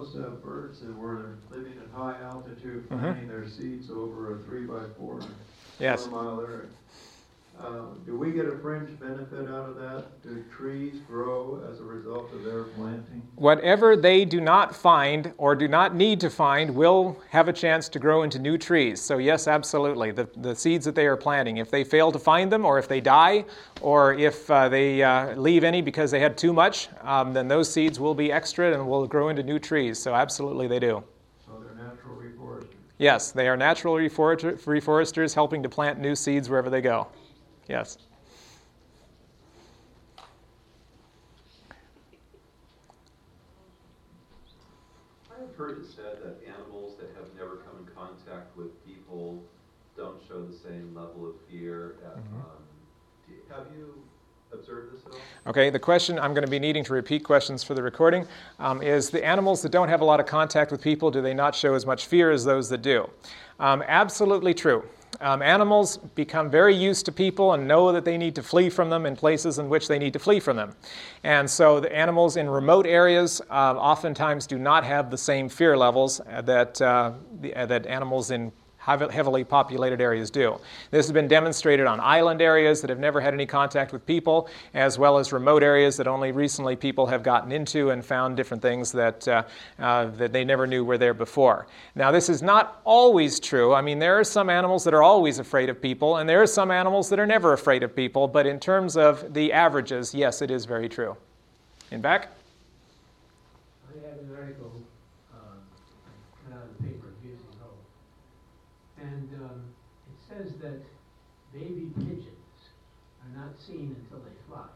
most uh, birds that were living at high altitude, planting their seeds over a three by four, Yes. four mile area. Uh, do we get a fringe benefit out of that? Do trees grow as a result of their planting? Whatever they do not find or do not need to find will have a chance to grow into new trees. So, yes, absolutely. The, the seeds that they are planting, if they fail to find them, or if they die, or if uh, they uh, leave any because they had too much, um, then those seeds will be extra and will grow into new trees. So, absolutely, they do. They're natural reforesters. Yes, they are natural reforester- reforesters helping to plant new seeds wherever they go. Yes. I have heard it said that animals that have never come in contact with people don't show the same level of fear. At, Mm-hmm. um, you- have you observed this at all? Okay, the question I'm going to be needing to repeat questions for the recording um, is the animals that don't have a lot of contact with people, do they not show as much fear as those that do? Um, absolutely true. Um, animals become very used to people and know that they need to flee from them in places in which they need to flee from them. And so the animals in remote areas uh, oftentimes do not have the same fear levels uh, that, uh, the, uh, that animals in heavily populated areas do. This has been demonstrated on island areas that have never had any contact with people, as well as remote areas that only recently people have gotten into and found different things that, uh, uh, that they never knew were there before. Now, this is not always true. I mean, there are some animals that are always afraid of people, and there are some animals that are never afraid of people, but in terms of the averages, yes, it is very true. In back? I have an article, um, cut out of the paper, years ago. And, um, it says that baby pigeons are not seen until they fly.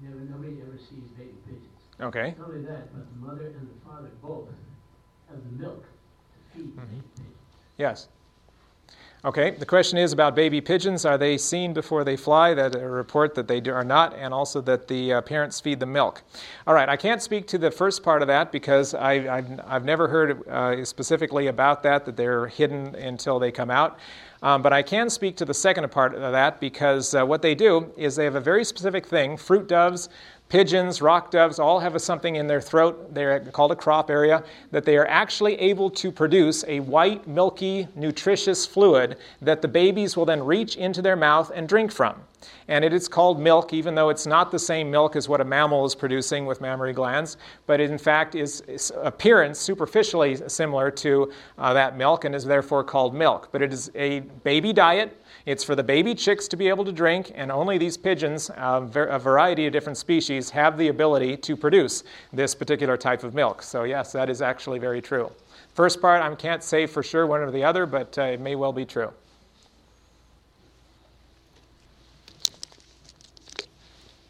Never, nobody ever sees baby pigeons. Okay. Not only that, but the mother and the father both have the milk to feed the baby pigeons. Yes. Okay, the question is about baby pigeons. Are they seen before they fly? That a report that they do- are not, and also that the uh, parents feed them milk. All right, I can't speak to the first part of that because I, I've, I've never heard uh, specifically about that, that they're hidden until they come out. Um, but I can speak to the second part of that because uh, what they do is they have a very specific thing. Fruit doves, pigeons, rock doves all have a, something in their throat, they're called a crop area, that they are actually able to produce a white, milky, nutritious fluid that the babies will then reach into their mouth and drink from. And it is called milk, even though it's not the same milk as what a mammal is producing with mammary glands, but it in fact is, is appearance superficially similar to uh, that milk and is therefore called milk. But it is a baby diet. It's for the baby chicks to be able to drink, and only these pigeons, uh, a variety of different species, have the ability to produce this particular type of milk. So, yes, that is actually very true. First part, I can't say for sure one or the other, but uh, it may well be true.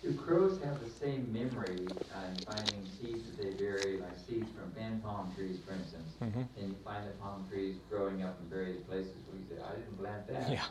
Do crows have the same memory uh, in finding seeds that they bury, like seeds from fan palm trees, for instance? Mhm. And you find the palm trees growing up in various places where you say, I didn't plant that. Yeah.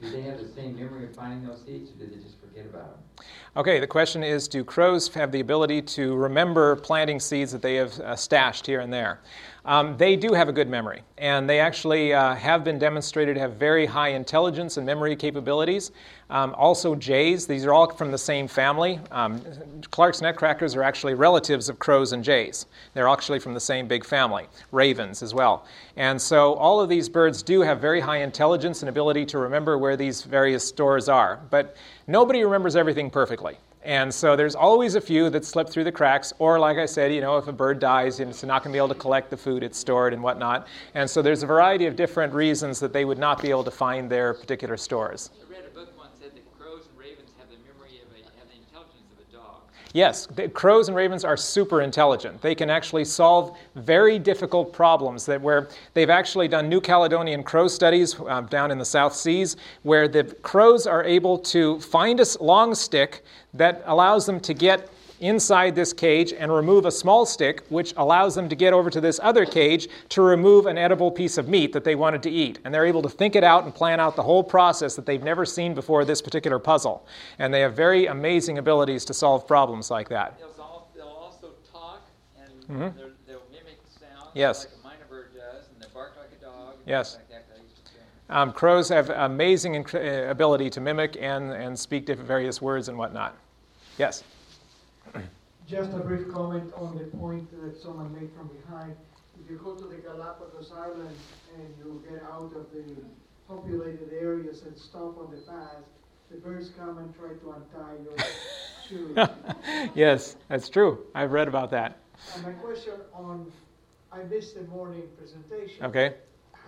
Do they have the same memory of finding those seeds, or do they just forget about them? Okay, the question is Do crows have the ability to remember planting seeds that they have uh, stashed here and there? Um, they do have a good memory, and they actually uh, have been demonstrated to have very high intelligence and memory capabilities. Um, also, jays, these are all from the same family. Um, Clark's nutcrackers are actually relatives of crows and jays. They're actually from the same big family. Ravens as well. And so, all of these birds do have very high intelligence and ability to remember where these various stores are. But nobody remembers everything perfectly. And so there's always a few that slip through the cracks, or like I said, you know, if a bird dies, and it's not going to be able to collect the food it's stored and whatnot. And so there's a variety of different reasons that they would not be able to find their particular stores. I read a book once said that crows and ravens have the memory of a, have the intelligence of a dog. Yes, the crows and ravens are super intelligent. They can actually solve very difficult problems that where they've actually done New Caledonian crow studies um, down in the South Seas, where the crows are able to find a long stick that allows them to get inside this cage and remove a small stick, which allows them to get over to this other cage to remove an edible piece of meat that they wanted to eat. And they're able to think it out and plan out the whole process that they've never seen before this particular puzzle. And they have very amazing abilities to solve problems like that. They'll, al- they'll also talk and Mhm. they're- they'll mimic sounds Yes. like a myna bird does, and they bark like a dog. Yes. things Like that, that I used to say. Um, crows have amazing inc- uh, ability to mimic and, and speak different various words and whatnot. Yes? Just a brief comment on the point that someone made from behind. If you go to the Galapagos Islands and you get out of the populated areas and stop on the path, the birds come and try to untie your shoes. yes, that's true. I've read about that. And my question on, I missed the morning presentation. Okay.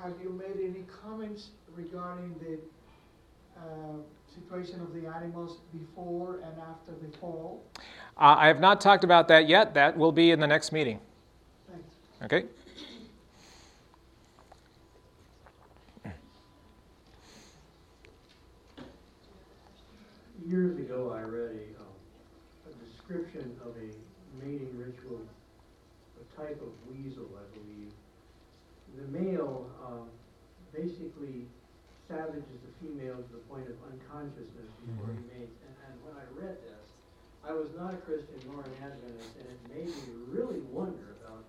Have you made any comments regarding the uh, situation of the animals before and after the fall? Uh, I have not talked about that yet. That will be in the next meeting. Thanks. Okay? Years ago, I read a, um, a description of a mating ritual, a type of weasel, I believe. The male, um, basically savages the female to the point of unconsciousness before he mates. And, and when I read this, I was not a Christian nor an Adventist, and it made me really wonder about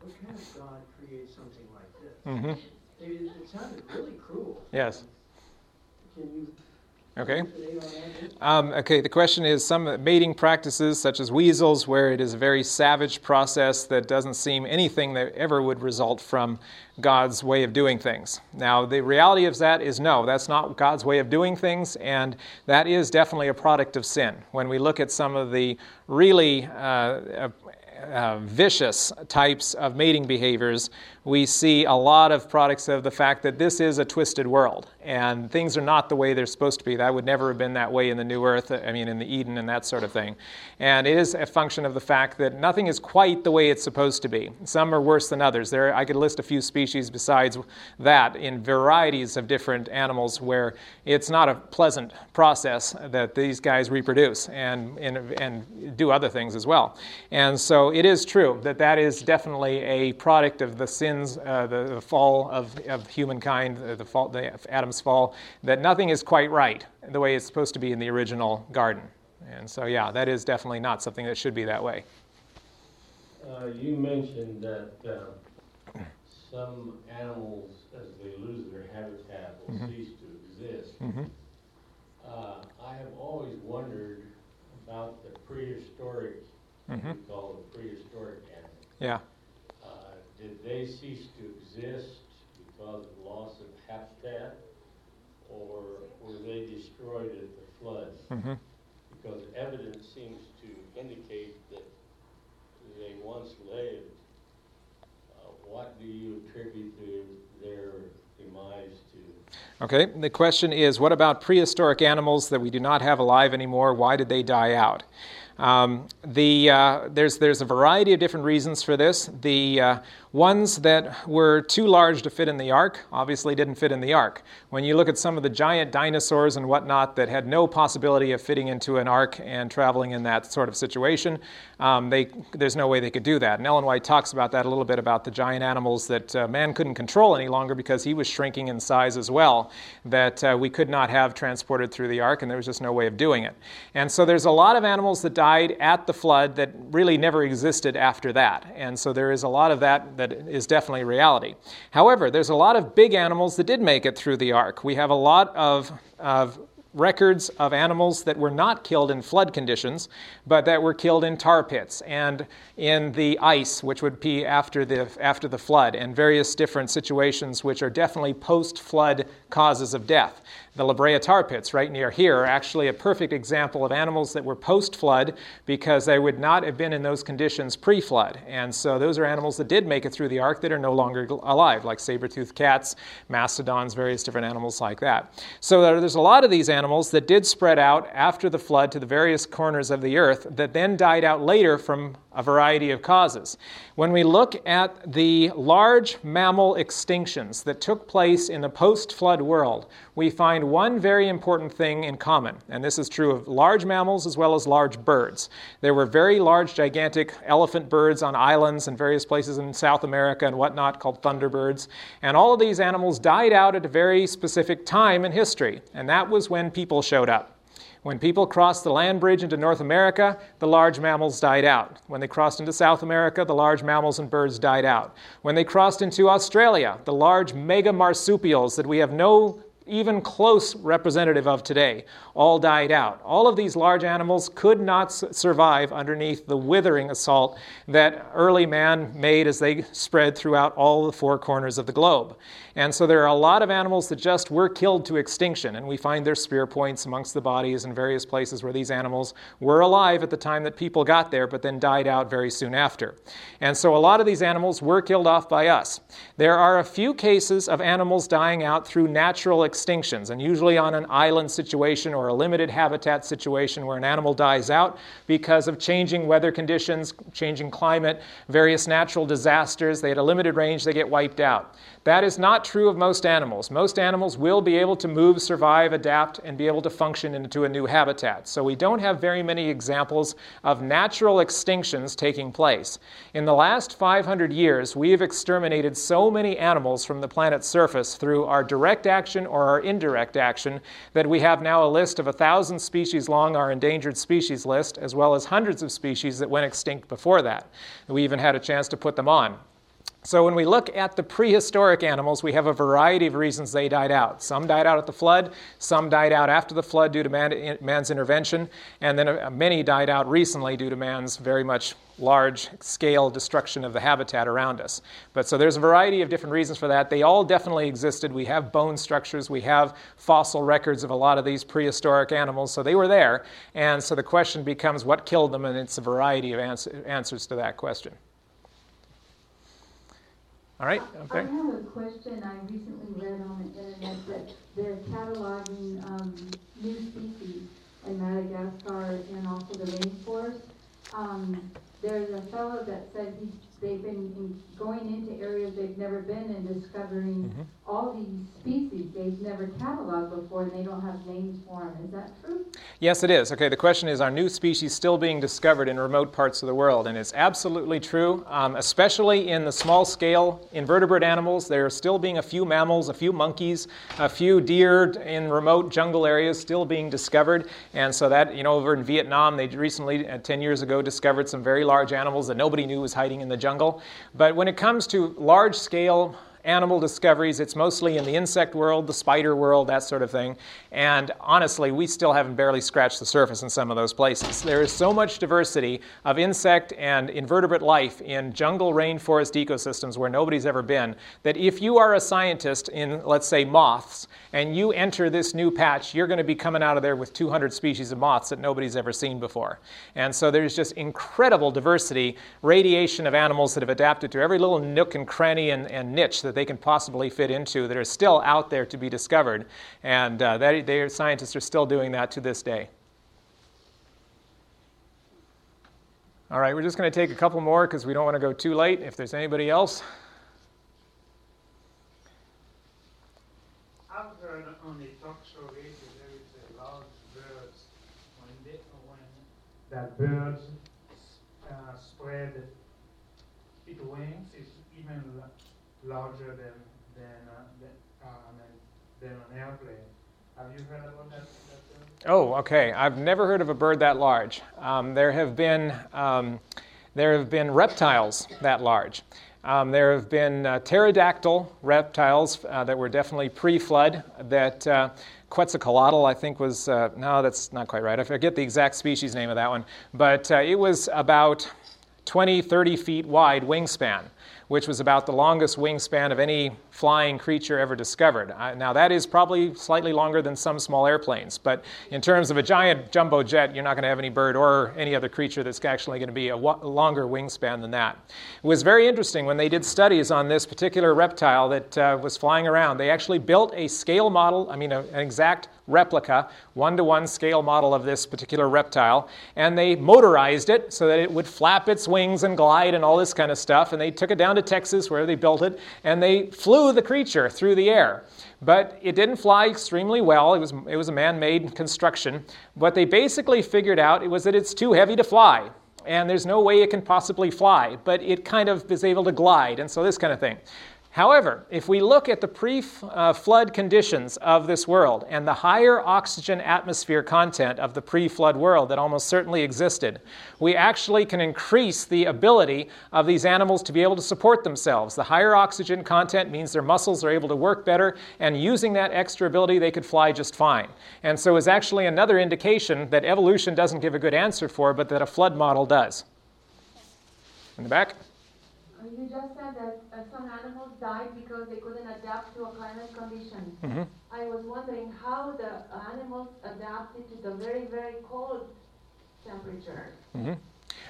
what kind of God creates something like this. Mm-hmm. It, it sounded really cruel. Yes. Can you Okay. Um, okay, the question is some mating practices, such as weasels, where it is a very savage process that doesn't seem anything that ever would result from God's way of doing things. Now, the reality of that is no, that's not God's way of doing things, and that is definitely a product of sin. When we look at some of the really uh, uh, vicious types of mating behaviors, we see a lot of products of the fact that this is a twisted world and things are not the way they're supposed to be. That would never have been that way in the New Earth, I mean, in the Eden and that sort of thing. And it is a function of the fact that nothing is quite the way it's supposed to be. Some are worse than others. There, I could list a few species besides that in varieties of different animals where it's not a pleasant process that these guys reproduce and, and, and do other things as well. And so it is true that that is definitely a product of the sins, uh, the, the, fall of, of humankind, uh, the, fall, the Adam's fall, that nothing is quite right the way it's supposed to be in the original garden. And so, yeah, that is definitely not something that should be that way. Uh, you mentioned that uh, some animals, as they lose their habitat, will Mhm. cease to exist. Mm-hmm. Uh, I have always wondered about the prehistoric, Mhm. we call them prehistoric animals. Yeah. Did they cease to exist because of loss of habitat, or were they destroyed at the flood? Mm-hmm. Because evidence seems to indicate that they once lived. Uh, What do you attribute to their demise to? Okay, the question is what about prehistoric animals that we do not have alive anymore? Why did they die out? Um, the, uh, there's, there's a variety of different reasons for this. The uh, ones that were too large to fit in the ark obviously didn't fit in the ark. When you look at some of the giant dinosaurs and whatnot that had no possibility of fitting into an ark and traveling in that sort of situation, um, they, there's no way they could do that. And Ellen White talks about that a little bit about the giant animals that uh, man couldn't control any longer because he was shrinking in size as well, that uh, we could not have transported through the ark, and there was just no way of doing it. And so there's a lot of animals that died at the flood that really never existed after that. And so there is a lot of that that is definitely reality. However, there's a lot of big animals that did make it through the ark. We have a lot of, of records of animals that were not killed in flood conditions, but that were killed in tar pits and in the ice, which would be after the, after the flood, and various different situations which are definitely post flood causes of death. The La Brea tar pits, right near here, are actually a perfect example of animals that were post flood because they would not have been in those conditions pre flood. And so those are animals that did make it through the ark that are no longer alive, like saber toothed cats, mastodons, various different animals like that. So there's a lot of these animals that did spread out after the flood to the various corners of the earth that then died out later from a variety of causes. When we look at the large mammal extinctions that took place in the post flood world, we find one very important thing in common, and this is true of large mammals as well as large birds. There were very large, gigantic elephant birds on islands and various places in South America and whatnot called thunderbirds, and all of these animals died out at a very specific time in history, and that was when people showed up. When people crossed the land bridge into North America, the large mammals died out. When they crossed into South America, the large mammals and birds died out. When they crossed into Australia, the large mega marsupials that we have no even close representative of today, all died out. All of these large animals could not survive underneath the withering assault that early man made as they spread throughout all the four corners of the globe. And so there are a lot of animals that just were killed to extinction, and we find their spear points amongst the bodies in various places where these animals were alive at the time that people got there, but then died out very soon after. And so a lot of these animals were killed off by us. There are a few cases of animals dying out through natural extinctions, and usually on an island situation or a limited habitat situation where an animal dies out because of changing weather conditions, changing climate, various natural disasters. They had a limited range, they get wiped out. That is not true of most animals. Most animals will be able to move, survive, adapt, and be able to function into a new habitat. So we don't have very many examples of natural extinctions taking place. In the last 500 years, we have exterminated so many animals from the planet's surface through our direct action or our indirect action that we have now a list of a thousand species long, our endangered species list, as well as hundreds of species that went extinct before that. We even had a chance to put them on. So, when we look at the prehistoric animals, we have a variety of reasons they died out. Some died out at the flood, some died out after the flood due to man, man's intervention, and then uh, many died out recently due to man's very much large scale destruction of the habitat around us. But so there's a variety of different reasons for that. They all definitely existed. We have bone structures, we have fossil records of a lot of these prehistoric animals, so they were there. And so the question becomes what killed them, and it's a variety of ans- answers to that question. All right, I okay. have a question. I recently read on the internet that they're cataloging um, new species in Madagascar and also the rainforest. Um, there's a fellow that said he's, they've been in, going into areas they've never been and discovering Mhm. all these species they've never cataloged before and they don't have names for them. Is that true? Yes, it is. Okay, the question is Are new species still being discovered in remote parts of the world? And it's absolutely true, um, especially in the small scale invertebrate animals. There are still being a few mammals, a few monkeys, a few deer in remote jungle areas still being discovered. And so, that, you know, over in Vietnam, they recently, uh, 10 years ago, discovered some very large animals that nobody knew was hiding in the jungle. But when it comes to large scale, animal discoveries. It's mostly in the insect world, the spider world, that sort of thing. And honestly, we still haven't barely scratched the surface in some of those places. There is so much diversity of insect and invertebrate life in jungle rainforest ecosystems where nobody's ever been that if you are a scientist in, let's say, moths, and you enter this new patch, you're going to be coming out of there with 200 species of moths that nobody's ever seen before. And so there's just incredible diversity, radiation of animals that have adapted to every little nook and cranny and, and niche that they can possibly fit into that are still out there to be discovered. And uh, that, they, scientists are still doing that to this day. All right, we're just going to take a couple more because we don't want to go too late. If there's anybody else. That birds uh, spread its wings is even larger than than uh, than, um, than an airplane. Have you heard about that? Oh, okay. I've never heard of a bird that large. Um, there have been um, there have been reptiles that large. Um, there have been uh, pterodactyl reptiles uh, that were definitely pre-flood. That uh, Quetzalcoatl, I think, was uh, no, that's not quite right. I forget the exact species name of that one, but uh, it was about 20, 30 feet wide wingspan, which was about the longest wingspan of any flying creature ever discovered. Uh, now, that is probably slightly longer than some small airplanes, but in terms of a giant jumbo jet, you're not going to have any bird or any other creature that's actually going to be a longer wingspan than that. It was very interesting when they did studies on this particular reptile that uh, was flying around. They actually built a scale model, I mean, a, an exact replica, one to one scale model of this particular reptile, and they motorized it so that it would flap its wings and glide and all this kind of stuff. And they took it down to Texas where they built it, and they the creature through the air. But it didn't fly extremely well. It was, it was a man made construction. What they basically figured out it was that it's too heavy to fly. And there's no way it can possibly fly, but it kind of is able to glide, and so this kind of thing. However, if we look at the pre flood conditions of this world and the higher oxygen atmosphere content of the pre flood world that almost certainly existed, we actually can increase the ability of these animals to be able to support themselves. The higher oxygen content means their muscles are able to work better, and using that extra ability, they could fly just fine. And so, is actually another indication that evolution doesn't give a good answer for, but that a flood model does. In the back? You just said that uh, some animals died because they couldn't adapt to a climate condition. Mm-hmm. I was wondering how the animals adapted to the very, very cold temperatures. Mm-hmm.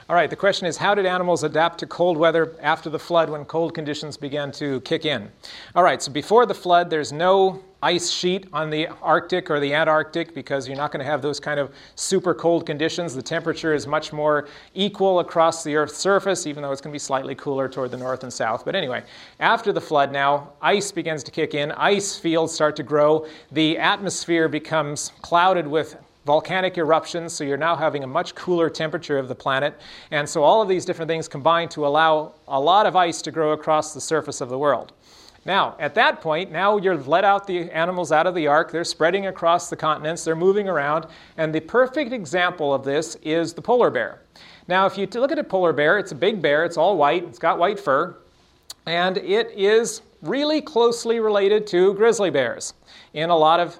All right, the question is how did animals adapt to cold weather after the flood when cold conditions began to kick in? All right, so before the flood, there's no ice sheet on the Arctic or the Antarctic because you're not going to have those kind of super cold conditions. The temperature is much more equal across the Earth's surface, even though it's going to be slightly cooler toward the north and south. But anyway, after the flood now, ice begins to kick in, ice fields start to grow, the atmosphere becomes clouded with volcanic eruptions, so you're now having a much cooler temperature of the planet. And so all of these different things combine to allow a lot of ice to grow across the surface of the world. Now, at that point, now you've let out the animals out of the ark. They're spreading across the continents, they're moving around. And the perfect example of this is the polar bear. Now, if you look at a polar bear, it's a big bear, it's all white, it's got white fur, and it is really closely related to grizzly bears in a lot of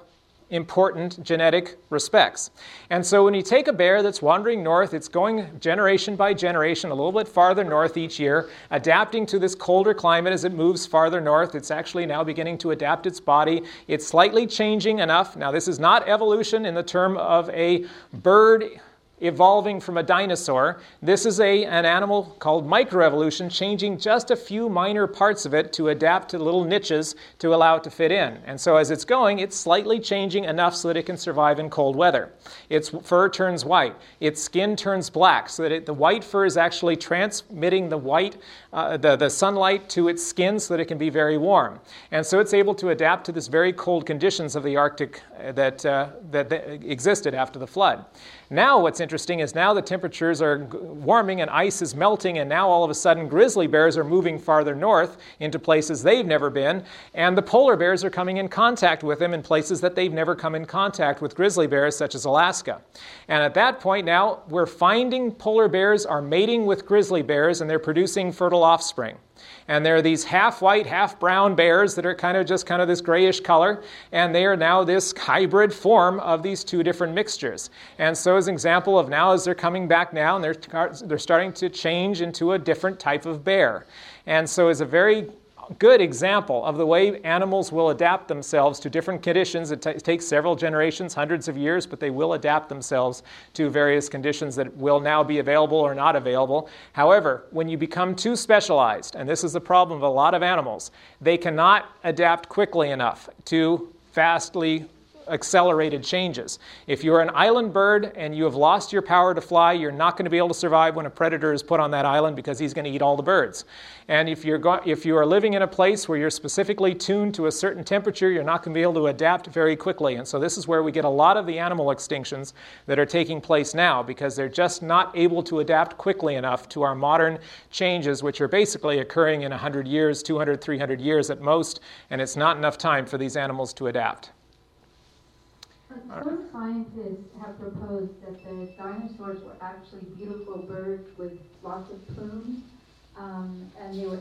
important genetic respects. And so when you take a bear that's wandering north, it's going generation by generation, a little bit farther north each year, adapting to this colder climate as it moves farther north. It's actually now beginning to adapt its body. It's slightly changing enough. Now, this is not evolution in the term of a bird evolving from a dinosaur. This is a, an animal called microevolution, changing just a few minor parts of it to adapt to little niches to allow it to fit in. And so as it's going, it's slightly changing enough so that it can survive in cold weather. Its fur turns white, its skin turns black, so that it, the white fur is actually transmitting the white, uh, the, the sunlight to its skin so that it can be very warm. And so it's able to adapt to this very cold conditions of the Arctic uh, that, uh, that, that existed after the flood. Now, what's interesting is now the temperatures are warming and ice is melting, and now all of a sudden grizzly bears are moving farther north into places they've never been, and the polar bears are coming in contact with them in places that they've never come in contact with grizzly bears, such as Alaska. And at that point now, we're finding polar bears are mating with grizzly bears and they're producing fertile offspring. And there are these half white, half brown bears that are kind of just kind of this grayish color, and they are now this hybrid form of these two different mixtures. And so, as an example of now, as they're coming back now, and they're, they're starting to change into a different type of bear. And so, as a very good example of the way animals will adapt themselves to different conditions. It, it, takes several generations, hundreds of years, but they will adapt themselves to various conditions that will now be available or not available. However, when you become too specialized, and this is the problem of a lot of animals, they cannot adapt quickly enough to fastly accelerated changes. If you're an island bird and you have lost your power to fly, you're not going to be able to survive when a predator is put on that island because he's going to eat all the birds. And if, you're go- if you are living in a place where you're specifically tuned to a certain temperature, you're not going to be able to adapt very quickly. And so this is where we get a lot of the animal extinctions that are taking place now because they're just not able to adapt quickly enough to our modern changes, which are basically occurring in 100 years, 200, 300 years at most, and it's not enough time for these animals to adapt. Some scientists have proposed that the dinosaurs were actually beautiful birds with lots of plumes, um, and they were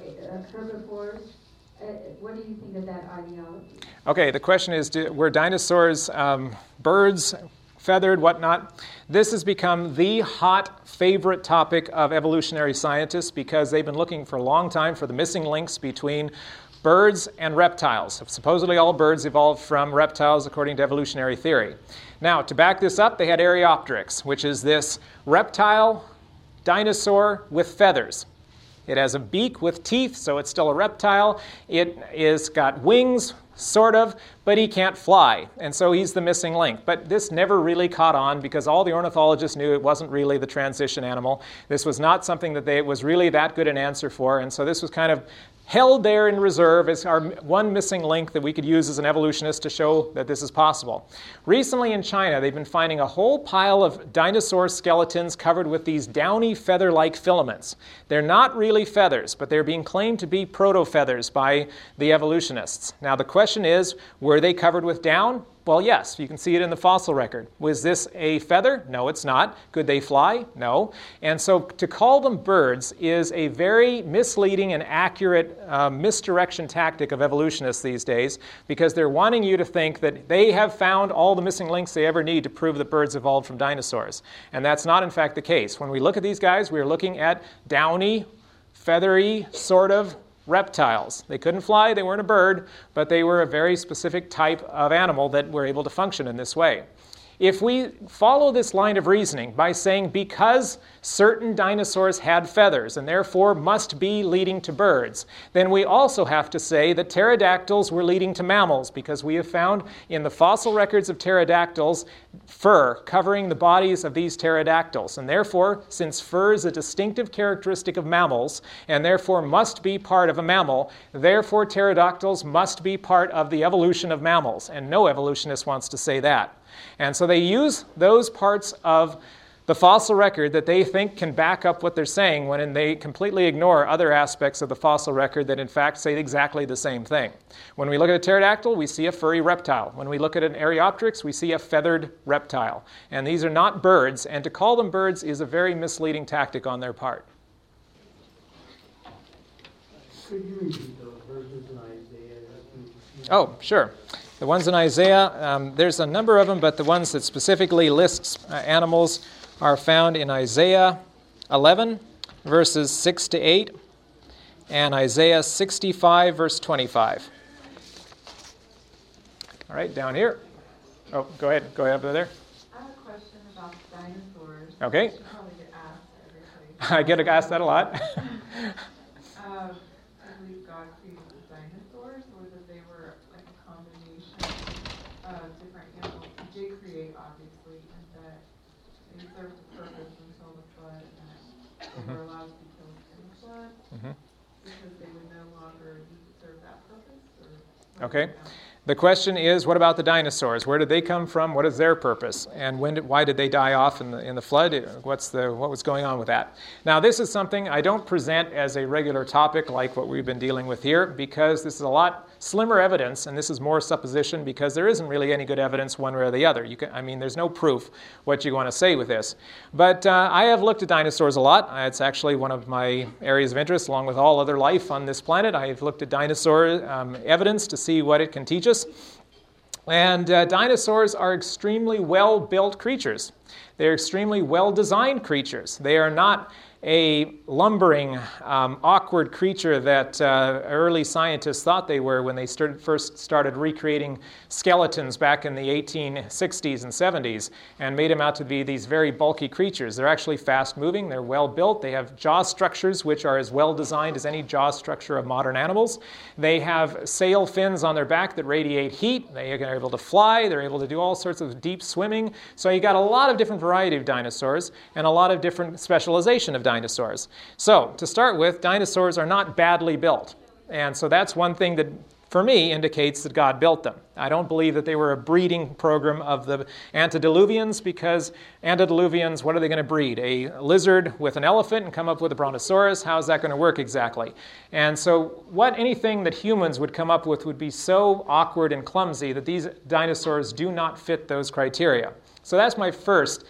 herbivores. Uh, what do you think of that ideology? Okay, the question is do, were dinosaurs um, birds, feathered, whatnot? This has become the hot favorite topic of evolutionary scientists because they've been looking for a long time for the missing links between birds and reptiles. Supposedly, all birds evolved from reptiles according to evolutionary theory. Now, to back this up, they had Archaeopteryx, which is this reptile dinosaur with feathers. It has a beak with teeth, so it's still a reptile. It is got wings, sort of, but he can't fly. And so he's the missing link. But this never really caught on because all the ornithologists knew it wasn't really the transition animal. This was not something that they, was really that good an answer for. And so this was kind of held there in reserve as our one missing link that we could use as an evolutionist to show that this is possible. Recently in China, they've been finding a whole pile of dinosaur skeletons covered with these downy feather like filaments. They're not really feathers, but they're being claimed to be proto feathers by the evolutionists. Now, the question is were they covered with down? Well, yes, you can see it in the fossil record. Was this a feather? No, it's not. Could they fly? No. And so to call them birds is a very misleading and accurate uh, misdirection tactic of evolutionists these days because they're wanting you to think that they have found all the missing links they ever need to prove that birds evolved from dinosaurs. And that's not, in fact, the case. When we look at these guys, we are looking at downy, feathery, sort of reptiles. They couldn't fly, they weren't a bird, but they were a very specific type of animal that were able to function in this way. If we follow this line of reasoning by saying because certain dinosaurs had feathers and therefore must be leading to birds, then we also have to say that pterodactyls were leading to mammals because we have found in the fossil records of pterodactyls fur covering the bodies of these pterodactyls. And therefore, since fur is a distinctive characteristic of mammals and therefore must be part of a mammal, therefore pterodactyls must be part of the evolution of mammals. And no evolutionist wants to say that. And so they use those parts of the fossil record that they think can back up what they're saying when they completely ignore other aspects of the fossil record that in fact say exactly the same thing. When we look at a pterodactyl, we see a furry reptile. When we look at an Archaeopteryx, we see a feathered reptile. And these are not birds, and to call them birds is a very misleading tactic on their part. Could you repeat those verses in Isaiah? Oh, sure. The ones in Isaiah, um, there's a number of them, but the ones that specifically lists uh, animals are found in Isaiah 11, verses 6 to 8, and Isaiah 65, verse 25. All right, down here. Oh, go ahead. Go ahead over there. I have a question about dinosaurs. Okay. I should probably get asked I get asked that a lot. Um, I believe God created the dinosaurs, or that they were like a combination of different animals. He did create, obviously, and that they served a purpose until the flood, and that they were allowed to be killed in the flood, because they would no longer serve that purpose, Okay. The question is, what about the dinosaurs? Where did they come from? What is their purpose? And when did, why did they die off in the, in the flood? What's the, what was going on with that? Now, this is something I don't present as a regular topic like what we've been dealing with here because this is a lot slimmer evidence and this is more supposition because there isn't really any good evidence one way or the other. You can, I mean, there's no proof what you want to say with this. But uh, I have looked at dinosaurs a lot. It's actually one of my areas of interest along with all other life on this planet. I've looked at dinosaur um, evidence to see what it can teach us. And uh, dinosaurs are extremely well built creatures. They're extremely well designed creatures. They are not a lumbering, um, awkward creature that uh, early scientists thought they were when they started, first started recreating skeletons back in the 1860s and 70s and made them out to be these very bulky creatures. They're actually fast moving, they're well built, they have jaw structures which are as well designed as any jaw structure of modern animals. They have sail fins on their back that radiate heat, they are able to fly, they're able to do all sorts of deep swimming. So you got a lot of different variety of dinosaurs and a lot of different specialization of dinosaurs dinosaurs. So, to start with, dinosaurs are not badly built. And so that's one thing that, for me, indicates that God built them. I don't believe that they were a breeding program of the antediluvians because antediluvians, what are they going to breed? A lizard with an elephant and come up with a brontosaurus? How is that going to work exactly? And so, what anything that humans would come up with would be so awkward and clumsy that these dinosaurs do not fit those criteria. So, that's my first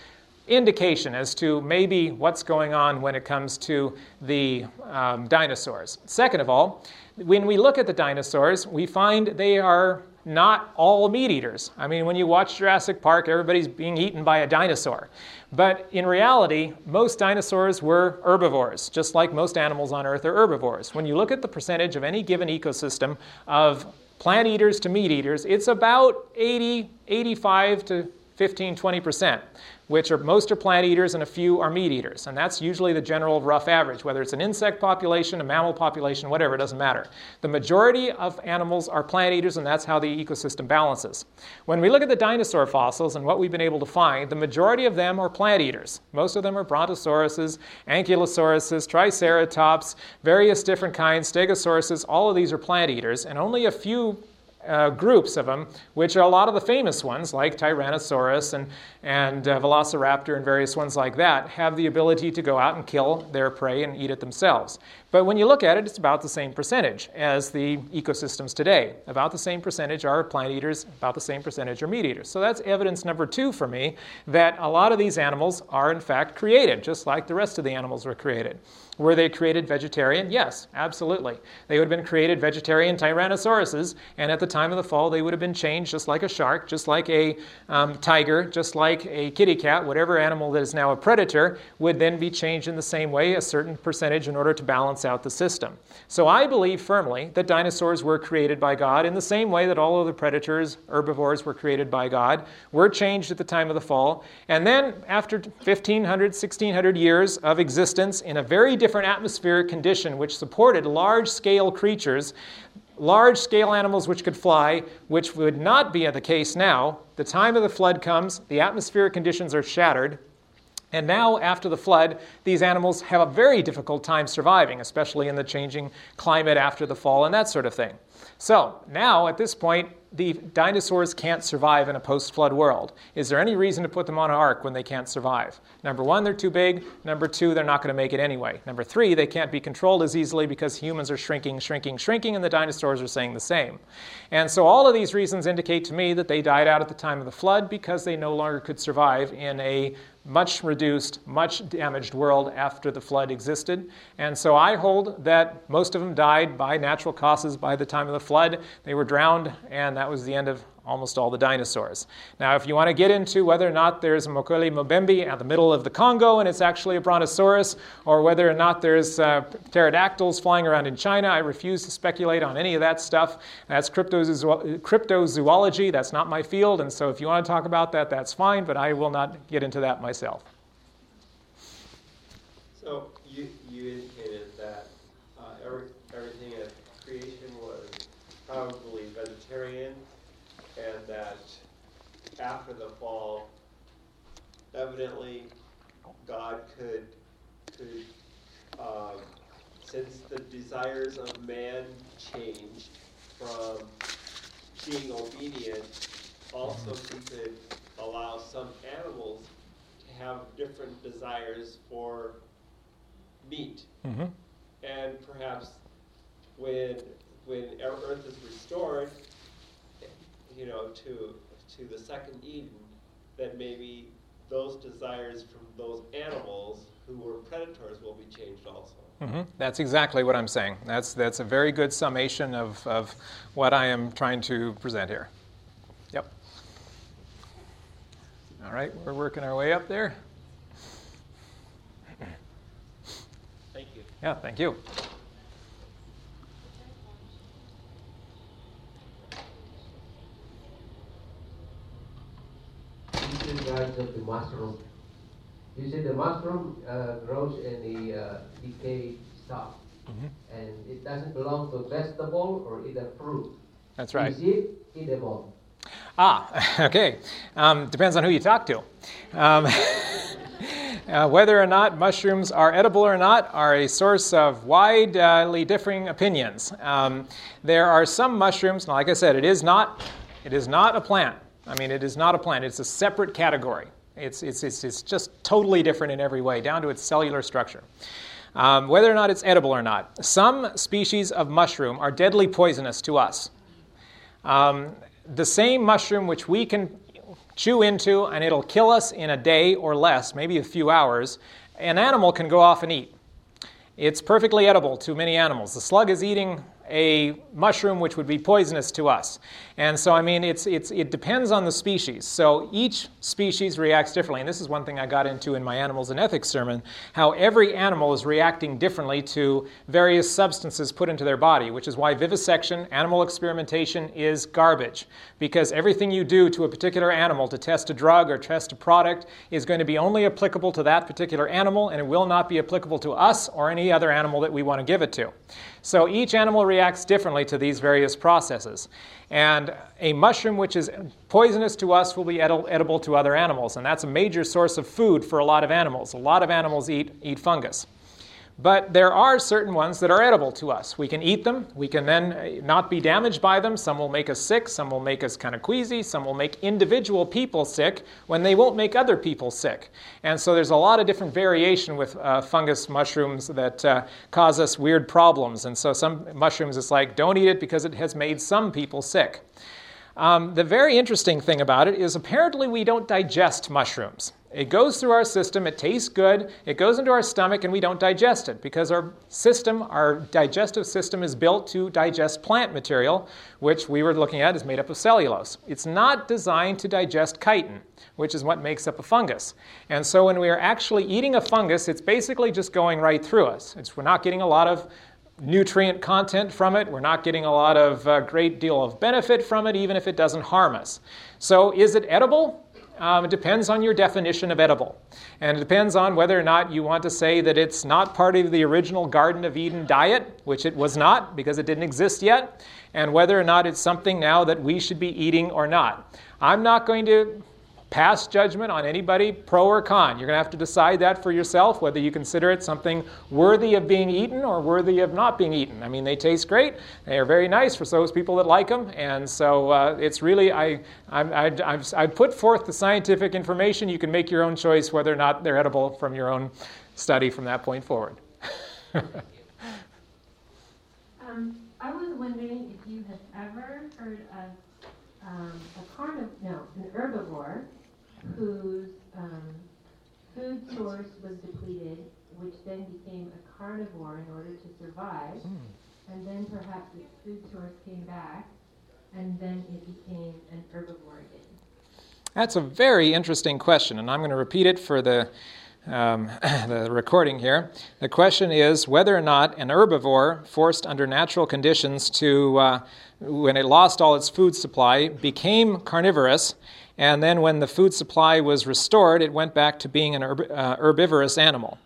indication as to maybe what's going on when it comes to the um, dinosaurs. Second of all, when we look at the dinosaurs, we find they are not all meat eaters. I mean, when you watch Jurassic Park, everybody's being eaten by a dinosaur. But in reality, most dinosaurs were herbivores, just like most animals on Earth are herbivores. When you look at the percentage of any given ecosystem of plant eaters to meat eaters, it's about 80, 85 to 15, 20%, which are most are plant eaters and a few are meat eaters. And that's usually the general rough average, whether it's an insect population, a mammal population, whatever, it doesn't matter. The majority of animals are plant eaters, and that's how the ecosystem balances. When we look at the dinosaur fossils and what we've been able to find, the majority of them are plant eaters. Most of them are brontosauruses, ankylosauruses, triceratops, various different kinds, stegosauruses, all of these are plant eaters, and only a few uh, groups of them, which are a lot of the famous ones, like Tyrannosaurus and, and uh, Velociraptor and various ones like that, have the ability to go out and kill their prey and eat it themselves. But when you look at it, it's about the same percentage as the ecosystems today. About the same percentage are plant eaters, about the same percentage are meat eaters. So that's evidence number two for me that a lot of these animals are in fact created, just like the rest of the animals were created. Were they created vegetarian? Yes, absolutely. They would have been created vegetarian tyrannosauruses, and at the time of the fall, they would have been changed just like a shark, just like a um, tiger, just like a kitty cat, whatever animal that is now a predator, would then be changed in the same way, a certain percentage, in order to balance out the system. So I believe firmly that dinosaurs were created by God in the same way that all of the predators, herbivores, were created by God, were changed at the time of the fall, and then after 1500, 1600 years of existence in a very different atmospheric condition which supported large scale creatures, large scale animals which could fly, which would not be the case now. The time of the flood comes, the atmospheric conditions are shattered. And now, after the flood, these animals have a very difficult time surviving, especially in the changing climate after the fall and that sort of thing. So, now at this point, the dinosaurs can't survive in a post flood world. Is there any reason to put them on an ark when they can't survive? Number one, they're too big. Number two, they're not going to make it anyway. Number three, they can't be controlled as easily because humans are shrinking, shrinking, shrinking, and the dinosaurs are saying the same. And so, all of these reasons indicate to me that they died out at the time of the flood because they no longer could survive in a much reduced, much damaged world after the flood existed. And so I hold that most of them died by natural causes by the time of the flood. They were drowned, and that was the end of almost all the dinosaurs. Now, if you want to get into whether or not there's a Mokele mbembe at the middle of the Congo and it's actually a brontosaurus, or whether or not there's uh, pterodactyls flying around in China, I refuse to speculate on any of that stuff. That's cryptozo- cryptozoology. That's not my field. And so if you want to talk about that, that's fine, but I will not get into that myself. So you, you indicated that uh, every, everything at creation was probably vegetarian and that after the fall, evidently God could, could uh, since the desires of man changed from being obedient, also he could allow some animals to have different desires for meat. Mm-hmm. And perhaps when when Earth is restored, you know, to to the second Eden, that maybe those desires from those animals who were predators will be changed also. Mm-hmm. That's exactly what I'm saying. That's, that's a very good summation of, of what I am trying to present here. Yep. All right, we're working our way up there. Thank you. Yeah, thank you. Of the mushroom. You see, the mushroom uh, grows in the uh, decayed stuff, Mhm. and it doesn't belong to vegetable or either fruit. That's right. Is it edible? Ah, okay. Um, depends on who you talk to. Um, uh, whether or not mushrooms are edible or not are a source of widely differing opinions. Um, there are some mushrooms, like I said, it is not, it is not a plant. I mean, it is not a plant. It's a separate category. It's, it's, it's, it's just totally different in every way, down to its cellular structure. Um, whether or not it's edible or not, some species of mushroom are deadly poisonous to us. Um, the same mushroom which we can chew into and it'll kill us in a day or less, maybe a few hours, an animal can go off and eat. It's perfectly edible to many animals. The slug is eating a mushroom which would be poisonous to us. And so, I mean, it's, it's, it depends on the species. So each species reacts differently. And this is one thing I got into in my Animals and Ethics sermon how every animal is reacting differently to various substances put into their body, which is why vivisection, animal experimentation, is garbage. Because everything you do to a particular animal to test a drug or test a product is going to be only applicable to that particular animal, and it will not be applicable to us or any other animal that we want to give it to. So each animal reacts differently to these various processes. And a mushroom which is poisonous to us will be edible to other animals. And that's a major source of food for a lot of animals. A lot of animals eat, eat fungus. But there are certain ones that are edible to us. We can eat them. We can then uh, not be damaged by them. Some will make us sick. Some will make us kind of queasy. Some will make individual people sick when they won't make other people sick. And so there's a lot of different variation with uh, fungus mushrooms that uh, cause us weird problems. And so some mushrooms, it's like, don't eat it because it has made some people sick. Um, the very interesting thing about it is apparently we don't digest mushrooms. It goes through our system, it tastes good, it goes into our stomach, and we don't digest it because our system, our digestive system, is built to digest plant material, which we were looking at is made up of cellulose. It's not designed to digest chitin, which is what makes up a fungus. And so when we are actually eating a fungus, it's basically just going right through us. It's, we're not getting a lot of nutrient content from it. We're not getting a lot of uh, great deal of benefit from it, even if it doesn't harm us. So, is it edible? Um, it depends on your definition of edible. And it depends on whether or not you want to say that it's not part of the original Garden of Eden diet, which it was not because it didn't exist yet, and whether or not it's something now that we should be eating or not. I'm not going to pass judgment on anybody, pro or con. You're going to have to decide that for yourself, whether you consider it something worthy of being eaten or worthy of not being eaten. I mean, they taste great. They are very nice for those people that like them. And so uh, it's really, I, I, I, I put forth the scientific information. You can make your own choice whether or not they're edible from your own study from that point forward. um, I was wondering if you have ever heard of um, a carniv- no, an herbivore whose um, food source was depleted, which then became a carnivore in order to survive, mm. and then perhaps its food source came back, and then it became an herbivore again? That's a very interesting question, and I'm going to repeat it for the um, the recording here. The question is whether or not an herbivore, forced under natural conditions to, uh, when it lost all its food supply, became carnivorous and then when the food supply was restored, it went back to being an herb- uh, herbivorous animal.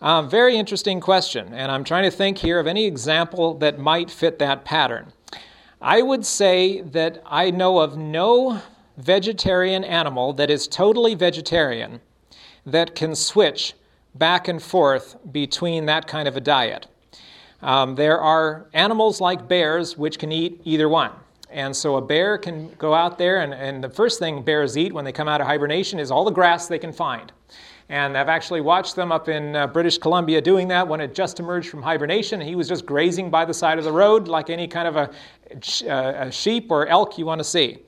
Uh, very interesting question, and I'm trying to think here of any example that might fit that pattern. I would say that I know of no vegetarian animal that is totally vegetarian that can switch back and forth between that kind of a diet. Um, there are animals like bears which can eat either one. And so a bear can go out there, and, and the first thing bears eat when they come out of hibernation is all the grass they can find. And I've actually watched them up in uh, British Columbia doing that when it just emerged from hibernation. He was just grazing by the side of the road like any kind of a, uh, a sheep or elk you want to see.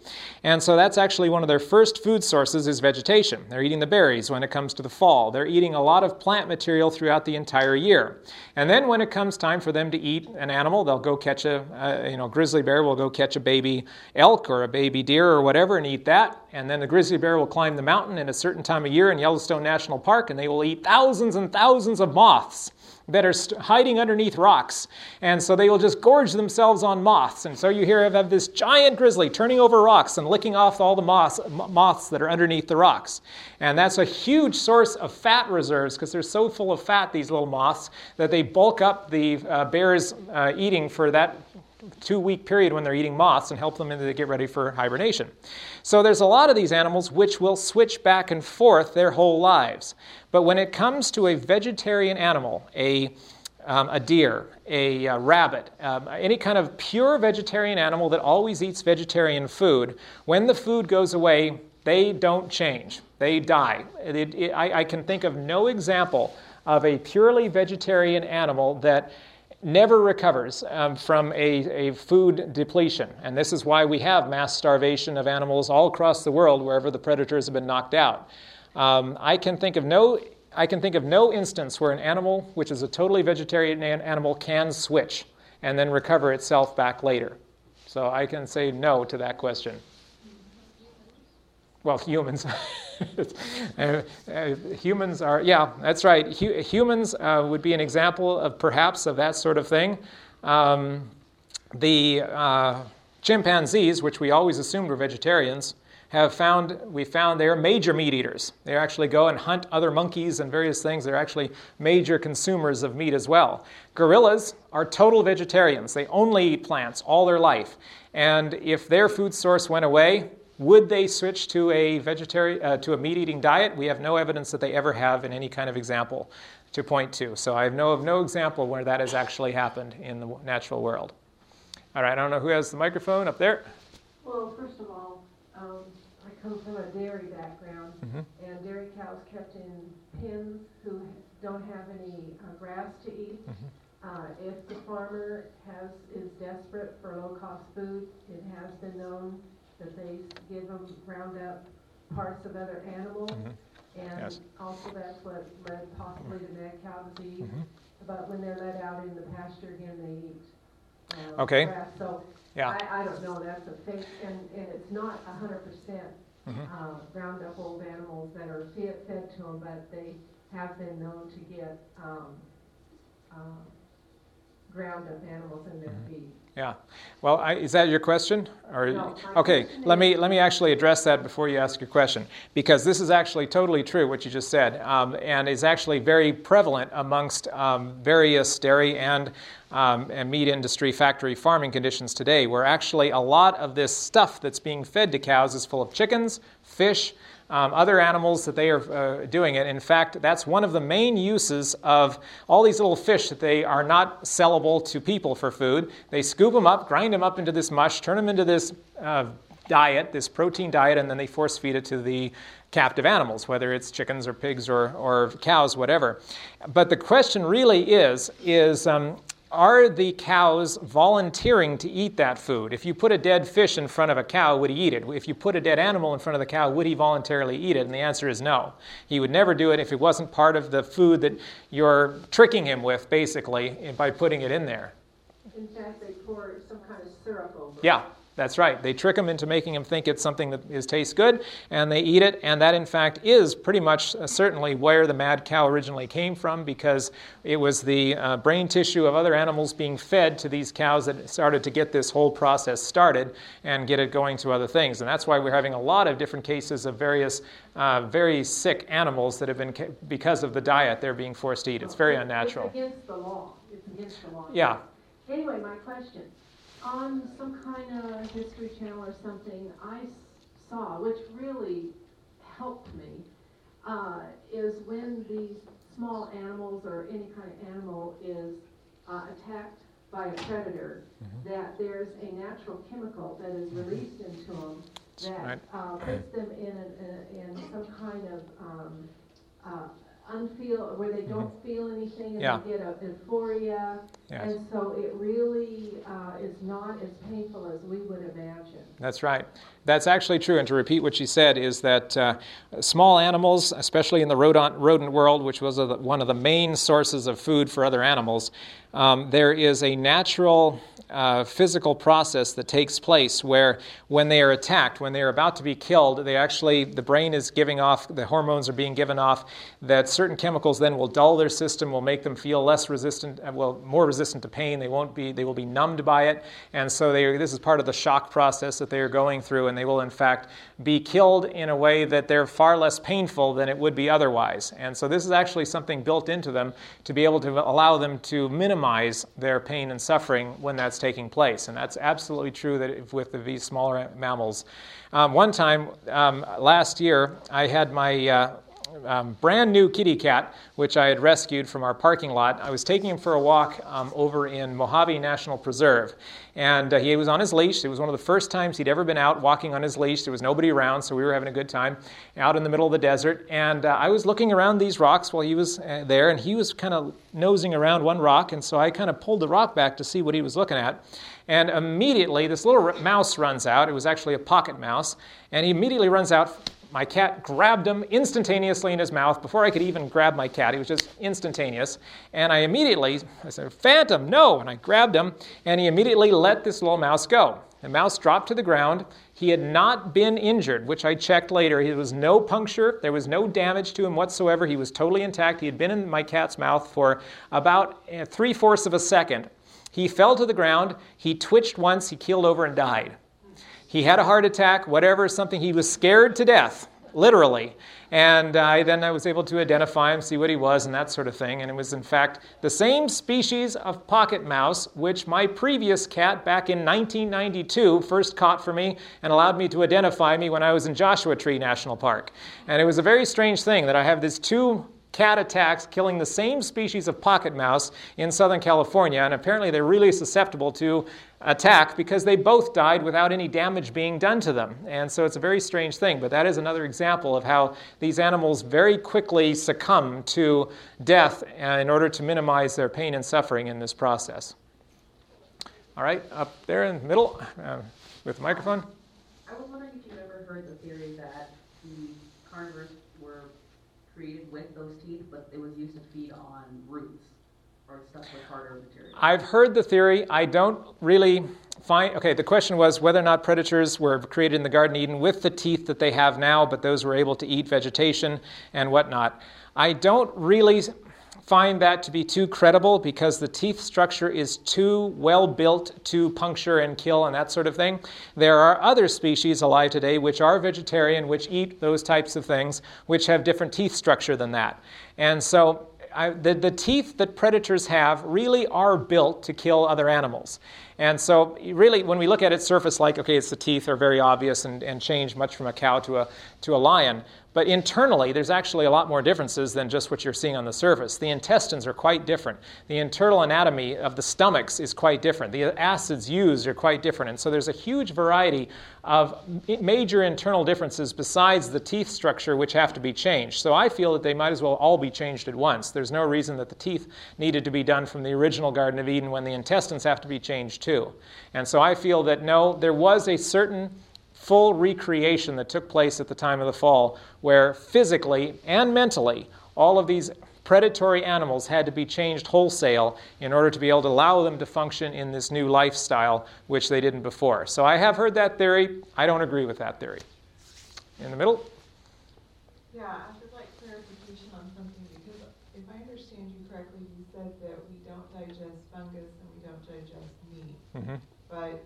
And so that's actually one of their first food sources is vegetation. They're eating the berries when it comes to the fall. They're eating a lot of plant material throughout the entire year. And then when it comes time for them to eat an animal, they'll go catch a, a you know, grizzly bear will go catch a baby elk or a baby deer or whatever and eat that. And then the grizzly bear will climb the mountain in a certain time of year in Yellowstone National Park and they will eat thousands and thousands of moths that are hiding underneath rocks. And so they will just gorge themselves on moths. And so you hear of this giant grizzly turning over rocks and licking off all the moths, moths that are underneath the rocks. And that's a huge source of fat reserves because they're so full of fat, these little moths, that they bulk up the uh, bear's uh, eating for that two week period when they're eating moths and help them to get ready for hibernation. So there's a lot of these animals which will switch back and forth their whole lives. But when it comes to a vegetarian animal, a um, a deer, a, a rabbit, um, any kind of pure vegetarian animal that always eats vegetarian food, when the food goes away, they don't change. They die. It, it, I, I can think of no example of a purely vegetarian animal that never recovers um, from a, a, food depletion. And this is why we have mass starvation of animals all across the world wherever the predators have been knocked out. Um, I can think of no I can think of no instance where an animal, which is a totally vegetarian animal, can switch and then recover itself back later? So I can say no to that question. Well, humans. uh, uh, humans are, yeah, that's right. Hu- humans uh, would be an example of perhaps of that sort of thing. Um, the uh, chimpanzees, which we always assumed were vegetarians, have found we found they're major meat eaters. They actually go and hunt other monkeys and various things. They're actually major consumers of meat as well. Gorillas are total vegetarians. They only eat plants all their life. And if their food source went away, would they switch to a vegetarian uh, to a meat-eating diet? We have no evidence that they ever have in any kind of example to point to. So I know of no example where that has actually happened in the natural world. All right, I don't know who has the microphone up there. Well, first of all, um, I come from a dairy background, Mhm. and dairy cows kept in pens who don't have any uh, grass to eat. Mhm. Uh, if the farmer has is desperate for low-cost food, it has been known that they give them round up parts of other animals, Mhm. and Yes. also that's what led possibly the mad cow disease. Mhm. But when they're let out in the pasture again, they eat uh, Okay. grass. So Yeah. I, I don't know. That's a fake, and, and it's not a hundred percent Mhm. uh, round up old animals that are fed, fed to them, but they have been known to get um, uh, ground up animals in their feed. Yeah. Well, I, is that your question? Or No, okay, question let me let me actually address that before you ask your question, because this is actually totally true what you just said, um, and is actually very prevalent amongst um, various dairy and um, and meat industry factory farming conditions today, where actually a lot of this stuff that's being fed to cows is full of chickens, fish. Um, other animals that they are uh, doing it. In fact, that's one of the main uses of all these little fish that they are not sellable to people for food. They scoop them up, grind them up into this mush, turn them into this uh, diet, this protein diet, and then they force feed it to the captive animals, whether it's chickens or pigs or, or cows, whatever. But the question really is, is um, are the cows volunteering to eat that food? If you put a dead fish in front of a cow, would he eat it? If you put a dead animal in front of the cow, would he voluntarily eat it? And the answer is no. He would never do it if it wasn't part of the food that you're tricking him with, basically, by putting it in there. In fact, they pour some kind of syrup over. it. Yeah, that's right. They trick them into making them think it's something that is tastes good, and they eat it. And that, in fact, is pretty much uh, certainly where the mad cow originally came from, because it was the uh, brain tissue of other animals being fed to these cows that started to get this whole process started and get it going to other things. And that's why we're having a lot of different cases of various uh, very sick animals that have been ca- because of the diet they're being forced to eat. It's very unnatural. It's against the law. It's against the law. Yeah. Anyway, my question. On some kind of History Channel or something, I saw, which really helped me, uh, is when these small animals or any kind of animal is uh, attacked by a predator, Mm-hmm. that there's a natural chemical that is released into them that right. uh, puts them in, an- in, in some kind of um, uh, unfeel, where they don't feel anything and Mm-hmm. Yeah. they get a euphoria. Yes. And so it really uh, is not as painful as we would imagine. That's right. That's actually true. And to repeat what she said, is that uh, small animals, especially in the rodent, rodent world, which was a, one of the main sources of food for other animals, um, there is a natural uh, physical process that takes place where when they are attacked, when they are about to be killed, they actually, the brain is giving off, the hormones are being given off, that certain chemicals then will dull their system, will make them feel less resistant, uh, well, more resistant to pain. They won't be, they will be numbed by it. And so they, this is part of the shock process that they are going through, and they will, in fact, be killed in a way that they're far less painful than it would be otherwise. And so this is actually something built into them to be able to allow them to minimize their pain and suffering when that's taking place. And that's absolutely true that if, with the, these smaller mammals. Um, one time um, last year, I had my uh, um, brand new kitty cat, which I had rescued from our parking lot. I was taking him for a walk um, over in Mojave National Preserve. And uh, he was on his leash. It was one of the first times he'd ever been out walking on his leash. There was nobody around, so we were having a good time out in the middle of the desert. And uh, I was looking around these rocks while he was uh, there, and he was kind of nosing around one rock. And so I kind of pulled the rock back to see what he was looking at. And immediately, this little mouse runs out. It was actually a pocket mouse. And he immediately runs out My cat grabbed him instantaneously in his mouth before I could even grab my cat. He was just instantaneous. And I immediately, I said, Phantom, no! And I grabbed him, and he immediately let this little mouse go. The mouse dropped to the ground. He had not been injured, which I checked later. There was no puncture, there was no damage to him whatsoever. He was totally intact. He had been in my cat's mouth for about eh, three fourths of a second. He fell to the ground, he twitched once, he keeled over and died. He had a heart attack, whatever, something. He was scared to death, literally. And uh, then I was able to identify him, see what he was, and that sort of thing. And it was, in fact, the same species of pocket mouse which my previous cat back in 1992 first caught for me and allowed me to identify me when I was in Joshua Tree National Park. And it was a very strange thing that I have these two cat attacks killing the same species of pocket mouse in Southern California, and apparently they're really susceptible to attack because they both died without any damage being done to them. And so it's a very strange thing, but that is another example of how these animals very quickly succumb to death uh, in order to minimize their pain and suffering in this process. All right, up there in the middle uh, with the microphone. I was wondering if you've ever heard the theory that the carnivores were created with those teeth, but it was used to feed on roots I've heard the theory. I don't really find. Okay, the question was whether or not predators were created in the Garden of Eden with the teeth that they have now, but those were able to eat vegetation and whatnot. I don't really find that to be too credible because the teeth structure is too well built to puncture and kill and that sort of thing. There are other species alive today which are vegetarian, which eat those types of things, which have different teeth structure than that. And so I, the, the teeth that predators have really are built to kill other animals. And so, really, when we look at it surface like, okay, it's the teeth are very obvious and, and change much from a cow to a, to a lion. But internally, there's actually a lot more differences than just what you're seeing on the surface. The intestines are quite different. The internal anatomy of the stomachs is quite different. The acids used are quite different. And so there's a huge variety of major internal differences besides the teeth structure, which have to be changed. So I feel that they might as well all be changed at once. There's no reason that the teeth needed to be done from the original Garden of Eden when the intestines have to be changed too. And so I feel that no, there was a certain full recreation that took place at the time of the fall, where physically and mentally all of these predatory animals had to be changed wholesale in order to be able to allow them to function in this new lifestyle, which they didn't before. So I have heard that theory. I don't agree with that theory. In the middle? Yeah, I would like clarification on something because if I understand you correctly, you said that we don't digest fungus and we don't digest meat. Mm-hmm. But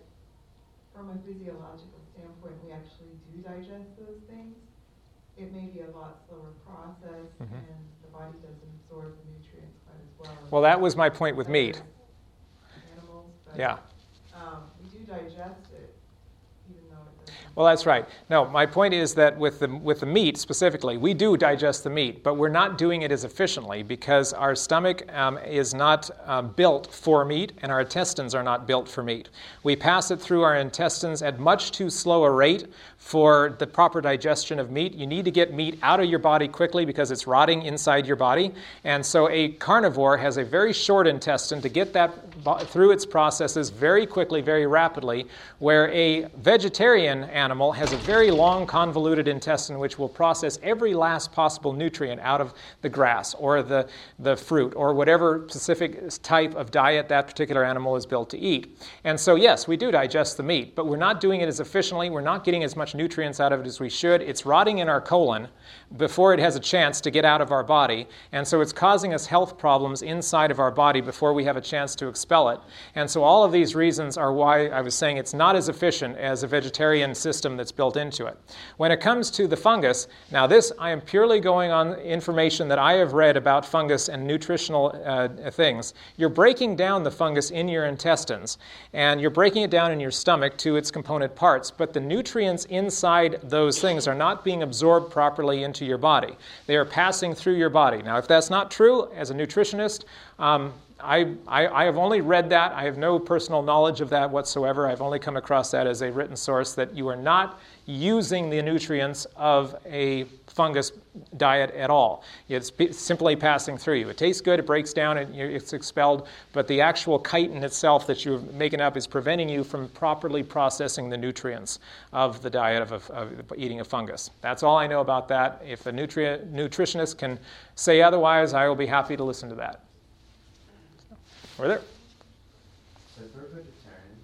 from a physiological standpoint, we actually do digest those things. It may be a lot slower process, Mhm. and the body doesn't absorb the nutrients quite as well. Well, that was my point with meat. Animals, but, Yeah. um, we do digest it, even though it doesn't. Well, that's right. No, my point is that with the, with the meat specifically, we do digest the meat, but we're not doing it as efficiently because our stomach um, is not um, built for meat and our intestines are not built for meat. We pass it through our intestines at much too slow a rate for the proper digestion of meat. You need to get meat out of your body quickly because it's rotting inside your body. And so a carnivore has a very short intestine to get that through its processes very quickly, very rapidly, where a vegetarian animal has a very long, convoluted intestine which will process every last possible nutrient out of the grass or the, the fruit or whatever specific type of diet that particular animal is built to eat. And so, yes, we do digest the meat, but we're not doing it as efficiently. We're not getting as much nutrients out of it as we should. It's rotting in our colon before it has a chance to get out of our body. And so it's causing us health problems inside of our body before we have a chance to expel it. And so all of these reasons are why I was saying it's not as efficient as a vegetarian system that's built into it. When it comes to the fungus, now this I am purely going on information that I have read about fungus and nutritional uh, things. You're breaking down the fungus in your intestines and you're breaking it down in your stomach to its component parts, but the nutrients inside those things are not being absorbed properly into your body. They are passing through your body. Now, if that's not true, as a nutritionist, um, I, I, I have only read that. I have no personal knowledge of that whatsoever. I've only come across that as a written source that you are not using the nutrients of a fungus diet at all. It's simply passing through you. It tastes good, it breaks down, and it's expelled, but the actual chitin itself that you're making up is preventing you from properly processing the nutrients of the diet of, a, of eating a fungus. That's all I know about that. If a nutri- nutritionist can say otherwise, I will be happy to listen to that. Over there. So if we're vegetarian,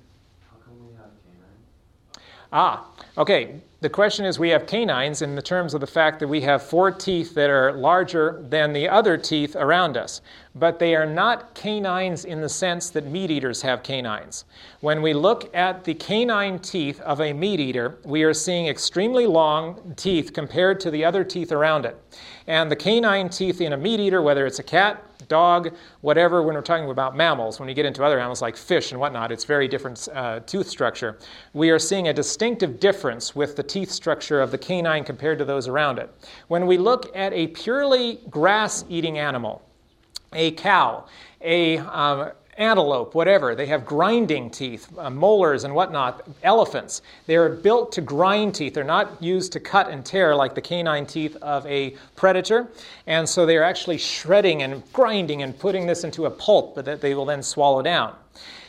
how come we have canine? Ah, okay. The question is we have canines in the terms of the fact that we have four teeth that are larger than the other teeth around us. But they are not canines in the sense that meat eaters have canines. When we look at the canine teeth of a meat eater, we are seeing extremely long teeth compared to the other teeth around it. And the canine teeth in a meat eater, whether it's a cat, dog, whatever, when we're talking about mammals, when you get into other animals like fish and whatnot, it's very different uh, tooth structure. We are seeing a distinctive difference with the teeth structure of the canine compared to those around it. When we look at a purely grass eating animal, a cow, a um, antelope, whatever. They have grinding teeth, uh, molars and whatnot. Elephants, they're built to grind teeth. They're not used to cut and tear like the canine teeth of a predator. And so they're actually shredding and grinding and putting this into a pulp that they will then swallow down.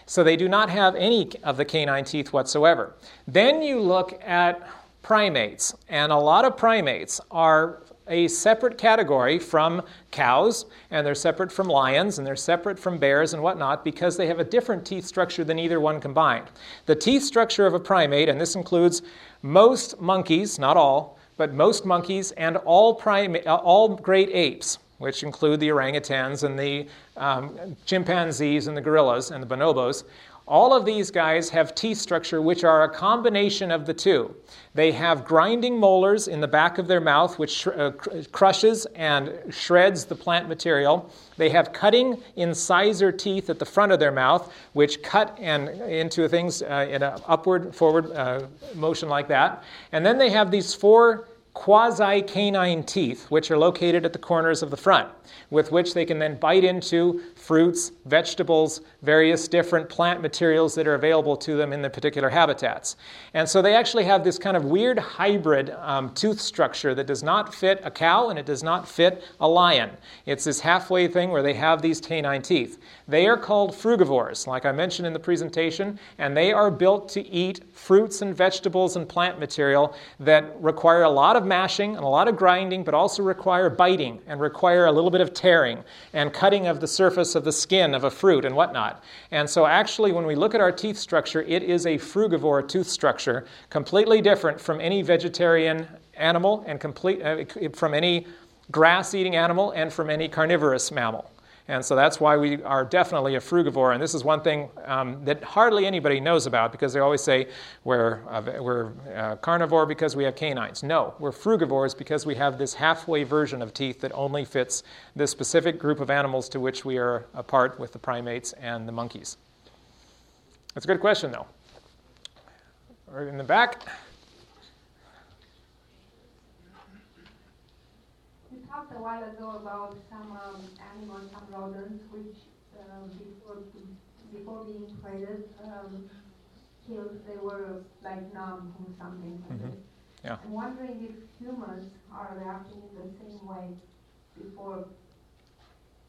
So they do not have any of the canine teeth whatsoever. Then you look at primates, and a lot of primates are a separate category from cows, and they're separate from lions, and they're separate from bears and whatnot because they have a different teeth structure than either one combined. The teeth structure of a primate, and this includes most monkeys, not all, but most monkeys and all, primate, all great apes, which include the orangutans and the um, chimpanzees and the gorillas and the bonobos, all of these guys have teeth structure which are a combination of the two. They have grinding molars in the back of their mouth, which uh, cr- crushes and shreds the plant material. They have cutting incisor teeth at the front of their mouth, which cut and into things uh, in an upward, forward uh, motion like that. And then they have these four quasi canine teeth, which are located at the corners of the front, with which they can then bite into fruits, vegetables, various different plant materials that are available to them in the particular habitats. And so they actually have this kind of weird hybrid um, tooth structure that does not fit a cow and it does not fit a lion. It's this halfway thing where they have these canine teeth. They are called frugivores, like I mentioned in the presentation, and they are built to eat fruits and vegetables and plant material that require a lot of mashing and a lot of grinding, but also require biting and require a little bit of tearing and cutting of the surface of the skin of a fruit and whatnot. And so, actually, when we look at our teeth structure, it is a frugivore tooth structure, completely different from any vegetarian animal and complete, uh, from any grass eating animal and from any carnivorous mammal. And so that's why we are definitely a frugivore. And this is one thing um, that hardly anybody knows about because they always say we're, uh, we're uh, carnivore because we have canines. No, we're frugivores because we have this halfway version of teeth that only fits this specific group of animals to which we are a part with the primates and the monkeys. That's a good question, though. Right in the back. A while ago about some um, animals, some rodents, which uh, before before being traded, um, killed, they were like numb or something. Mm-hmm. Yeah. I'm wondering if humans are reacting in the same way before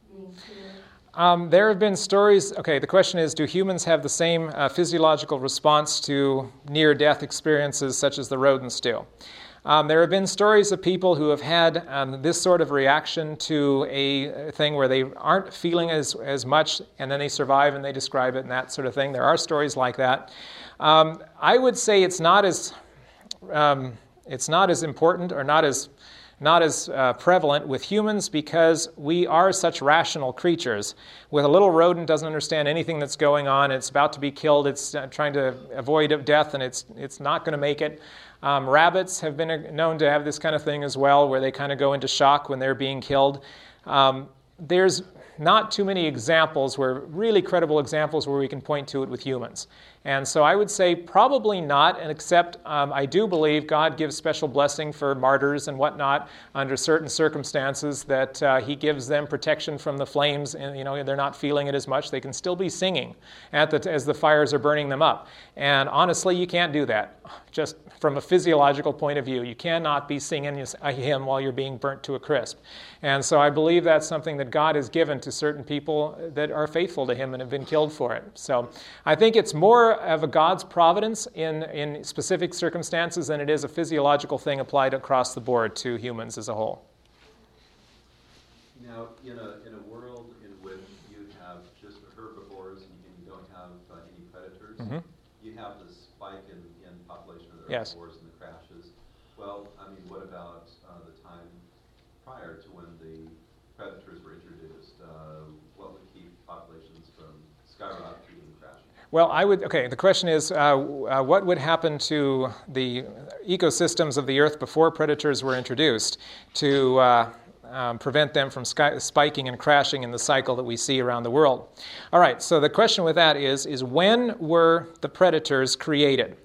being killed. Um, there have been stories. Okay, the question is Do humans have the same uh, physiological response to near death experiences such as the rodents do? Um, there have been stories of people who have had um, this sort of reaction to a thing where they aren't feeling as, as much and then they survive and they describe it and that sort of thing. There are stories like that. Um, I would say it's not as, um, it's not as important or not as not as uh, prevalent with humans because we are such rational creatures. With a little rodent doesn't understand anything that's going on. It's about to be killed. It's uh, trying to avoid death, and it's it's not going to make it. Um, rabbits have been known to have this kind of thing as well, where they kind of go into shock when they're being killed. Um, there's not too many examples where really credible examples where we can point to it with humans. And so I would say probably not, and except um, I do believe God gives special blessing for martyrs and whatnot under certain circumstances that uh, He gives them protection from the flames, and you know they're not feeling it as much. They can still be singing the, as the fires are burning them up. And honestly, you can't do that. Just from a physiological point of view, you cannot be singing a hymn while you're being burnt to a crisp. And so I believe that's something that God has given to certain people that are faithful to Him and have been killed for it. So I think it's more of a God's providence in, in specific circumstances than it is a physiological thing applied across the board to humans as a whole. Now, in a, in a world in which you have just herbivores and you don't have uh, any predators, Mhm. you have this spike in, in population of the Yes. herbivores and the crashes. Well, I mean, what about uh, the time prior to when the predators were introduced? Uh, what would keep populations from skyrocketing and crashing? Well, I would, okay, the question is uh, uh, what would happen to the ecosystems of the earth before predators were introduced to uh, um, prevent them from sky, spiking and crashing in the cycle that we see around the world? All right, so the question with that is, is when were the predators created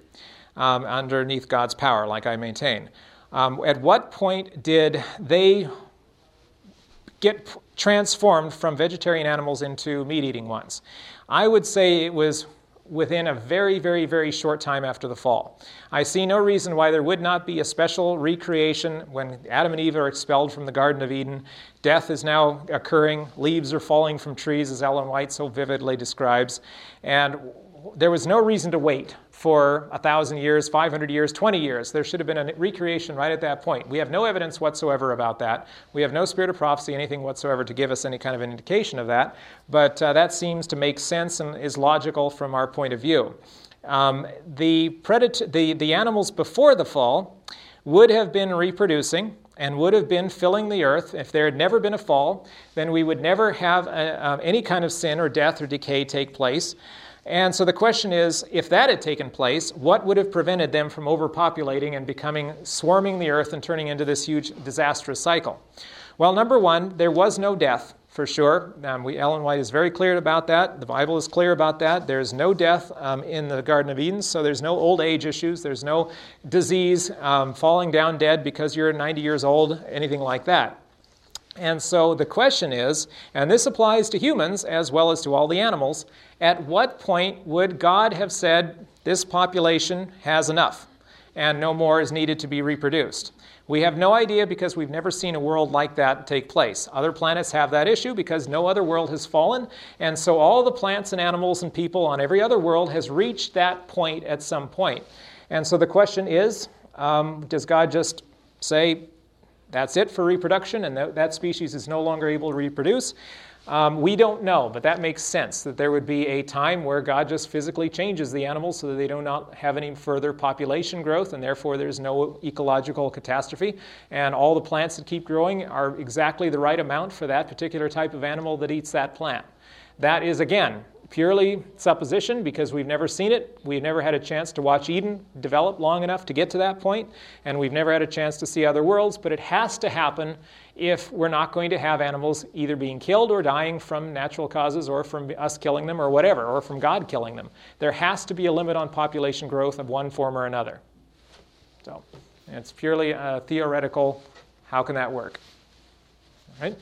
um, underneath God's power, like I maintain? Um, at what point did they get transformed from vegetarian animals into meat eating ones? I would say it was within a very, very, very short time after the fall. I see no reason why there would not be a special recreation when Adam and Eve are expelled from the Garden of Eden. Death is now occurring, leaves are falling from trees, as Ellen White so vividly describes. And there was no reason to wait for a thousand years, 500 years, 20 years. There should have been a recreation right at that point. We have no evidence whatsoever about that. We have no spirit of prophecy, anything whatsoever to give us any kind of an indication of that. But uh, that seems to make sense and is logical from our point of view. Um, the, predat- the, the animals before the fall would have been reproducing and would have been filling the earth. If there had never been a fall, then we would never have a, uh, any kind of sin or death or decay take place. And so the question is if that had taken place, what would have prevented them from overpopulating and becoming swarming the earth and turning into this huge disastrous cycle? Well, number one, there was no death for sure. Um, we, Ellen White is very clear about that. The Bible is clear about that. There's no death um, in the Garden of Eden, so there's no old age issues. There's no disease, um, falling down dead because you're 90 years old, anything like that. And so the question is, and this applies to humans as well as to all the animals, at what point would God have said this population has enough and no more is needed to be reproduced? We have no idea because we've never seen a world like that take place. Other planets have that issue because no other world has fallen, and so all the plants and animals and people on every other world has reached that point at some point. And so the question is, um, does God just say, that's it for reproduction, and that, that species is no longer able to reproduce. Um, we don't know, but that makes sense that there would be a time where God just physically changes the animals so that they do not have any further population growth, and therefore there's no ecological catastrophe. And all the plants that keep growing are exactly the right amount for that particular type of animal that eats that plant. That is, again, purely supposition because we've never seen it. We've never had a chance to watch Eden develop long enough to get to that point, and we've never had a chance to see other worlds, but it has to happen if we're not going to have animals either being killed or dying from natural causes or from us killing them or whatever, or from God killing them. There has to be a limit on population growth of one form or another. So it's purely uh, theoretical. How can that work? All right?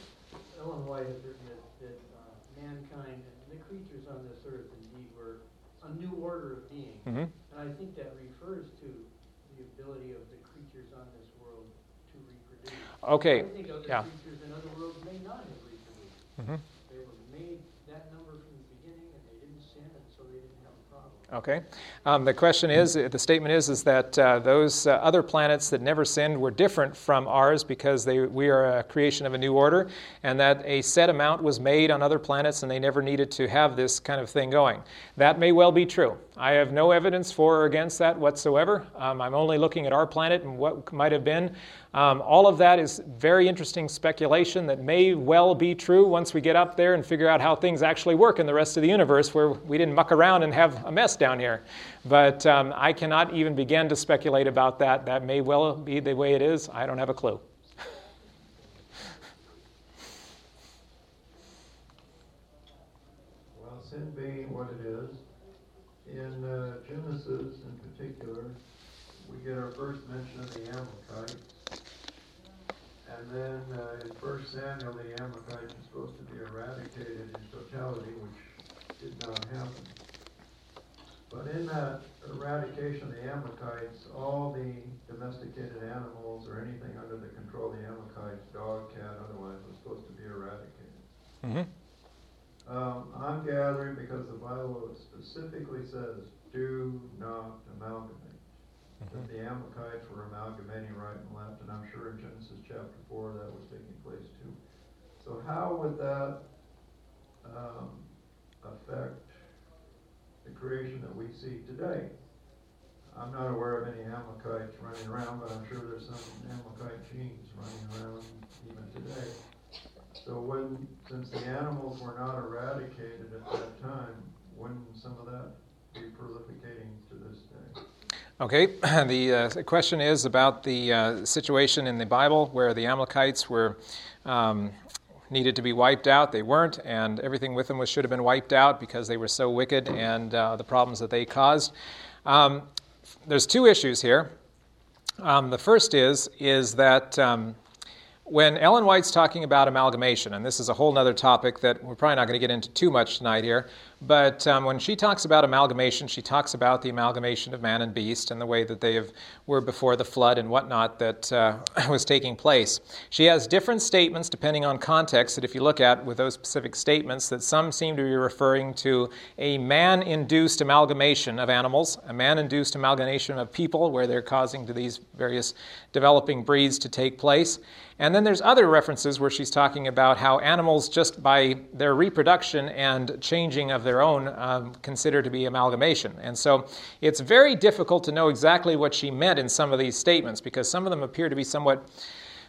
Ellen White has written that, that uh, mankind and the creatures on this earth indeed were a new order Mhm. And I think that refers to the ability of the creatures on this world to reproduce. Okay, I think other yeah. creatures in other worlds may not have reproduced. Mhm. They were made that number from the beginning and they didn't sin and so they didn't have a problem. Okay. Um, the question is, the statement is, is that uh, those uh, other planets that never sinned were different from ours because they, we are a creation of a new order, and that a set amount was made on other planets and they never needed to have this kind of thing going. That may well be true. I have no evidence for or against that whatsoever. Um, I'm only looking at our planet and what might have been. Um, all of that is very interesting speculation that may well be true once we get up there and figure out how things actually work in the rest of the universe where we didn't muck around and have a mess down here. But um, I cannot even begin to speculate about that. That may well be the way it is. I don't have a clue. Well, sin being what it is, in uh, Genesis in particular, we get our first mention of the Amalekites. And then uh, in First Samuel, the Amalekites are supposed to be eradicated in totality, which did not happen. But in that eradication of the Amalekites, all the domesticated animals or anything under the control of the Amalekites, dog, cat, otherwise, was supposed to be eradicated. Mm-hmm. Um, I'm gathering because the Bible specifically says, do not amalgamate. That the Amalekites were amalgamating right and left, and I'm sure in Genesis chapter 4 that was taking place too. So, how would that um, affect the creation that we see today? I'm not aware of any Amalekites running around, but I'm sure there's some Amalekite genes running around even today. So when, since the animals were not eradicated at that time, wouldn't some of that be prolificating to this day? Okay, the uh, question is about the uh, situation in the Bible where the Amalekites were um, needed to be wiped out. They weren't, and everything with them was, should have been wiped out because they were so wicked and uh, the problems that they caused. Um, there's two issues here. Um, the first is is that um, when Ellen White's talking about amalgamation, and this is a whole other topic that we're probably not going to get into too much tonight here, but um, when she talks about amalgamation, she talks about the amalgamation of man and beast and the way that they have, were before the flood and whatnot that uh, was taking place. She has different statements depending on context that if you look at with those specific statements, that some seem to be referring to a man-induced amalgamation of animals, a man-induced amalgamation of people, where they're causing to these various developing breeds to take place. And then there's other references where she's talking about how animals, just by their reproduction and changing of their own, um, consider to be amalgamation. And so it's very difficult to know exactly what she meant in some of these statements because some of them appear to be somewhat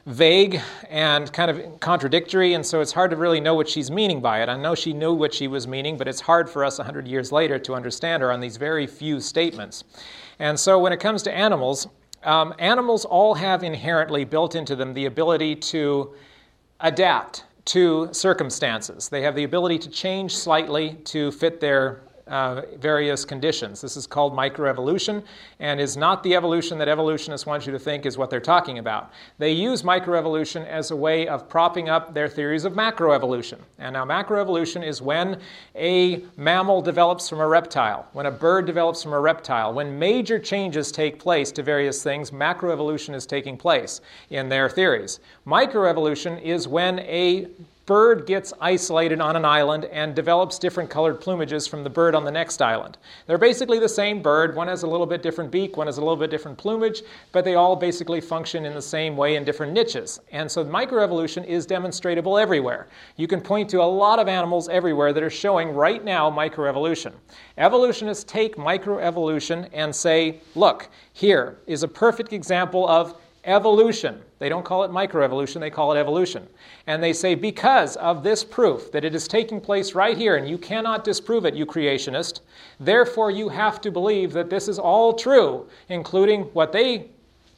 vague and kind of contradictory, and so it's hard to really know what she's meaning by it. I know she knew what she was meaning, but it's hard for us 100 years later to understand her on these very few statements. And so when it comes to animals, um, animals all have inherently built into them the ability to adapt to circumstances. They have the ability to change slightly to fit their uh, various conditions. This is called microevolution and is not the evolution that evolutionists want you to think is what they're talking about. They use microevolution as a way of propping up their theories of macroevolution. And now, macroevolution is when a mammal develops from a reptile, when a bird develops from a reptile, when major changes take place to various things, macroevolution is taking place in their theories. Microevolution is when a bird gets isolated on an island and develops different colored plumages from the bird on the next island. They're basically the same bird. One has a little bit different beak, one has a little bit different plumage, but they all basically function in the same way in different niches. And so microevolution is demonstratable everywhere. You can point to a lot of animals everywhere that are showing right now microevolution. Evolutionists take microevolution and say, look, here is a perfect example of evolution. They don't call it microevolution, they call it evolution. And they say, because of this proof that it is taking place right here, and you cannot disprove it, you creationist, therefore you have to believe that this is all true, including what they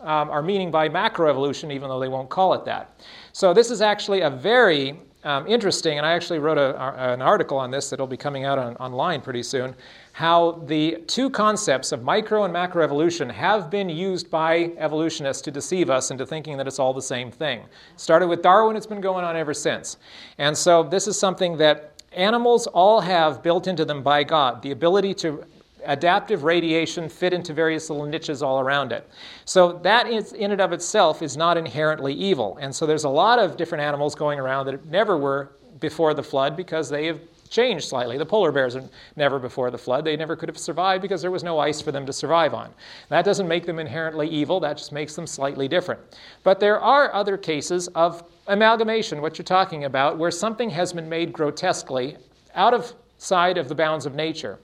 um, are meaning by macroevolution, even though they won't call it that. So this is actually a very um, interesting, and I actually wrote a, a, an article on this that'll be coming out on, online pretty soon how the two concepts of micro and macroevolution have been used by evolutionists to deceive us into thinking that it's all the same thing. Started with Darwin, it's been going on ever since. And so this is something that animals all have built into them by God the ability to adaptive radiation fit into various little niches all around it. So that is in and of itself is not inherently evil. And so there's a lot of different animals going around that never were before the flood because they have changed slightly. The polar bears are never before the flood. They never could have survived because there was no ice for them to survive on. That doesn't make them inherently evil, that just makes them slightly different. But there are other cases of amalgamation, what you're talking about, where something has been made grotesquely out of side of the bounds of nature.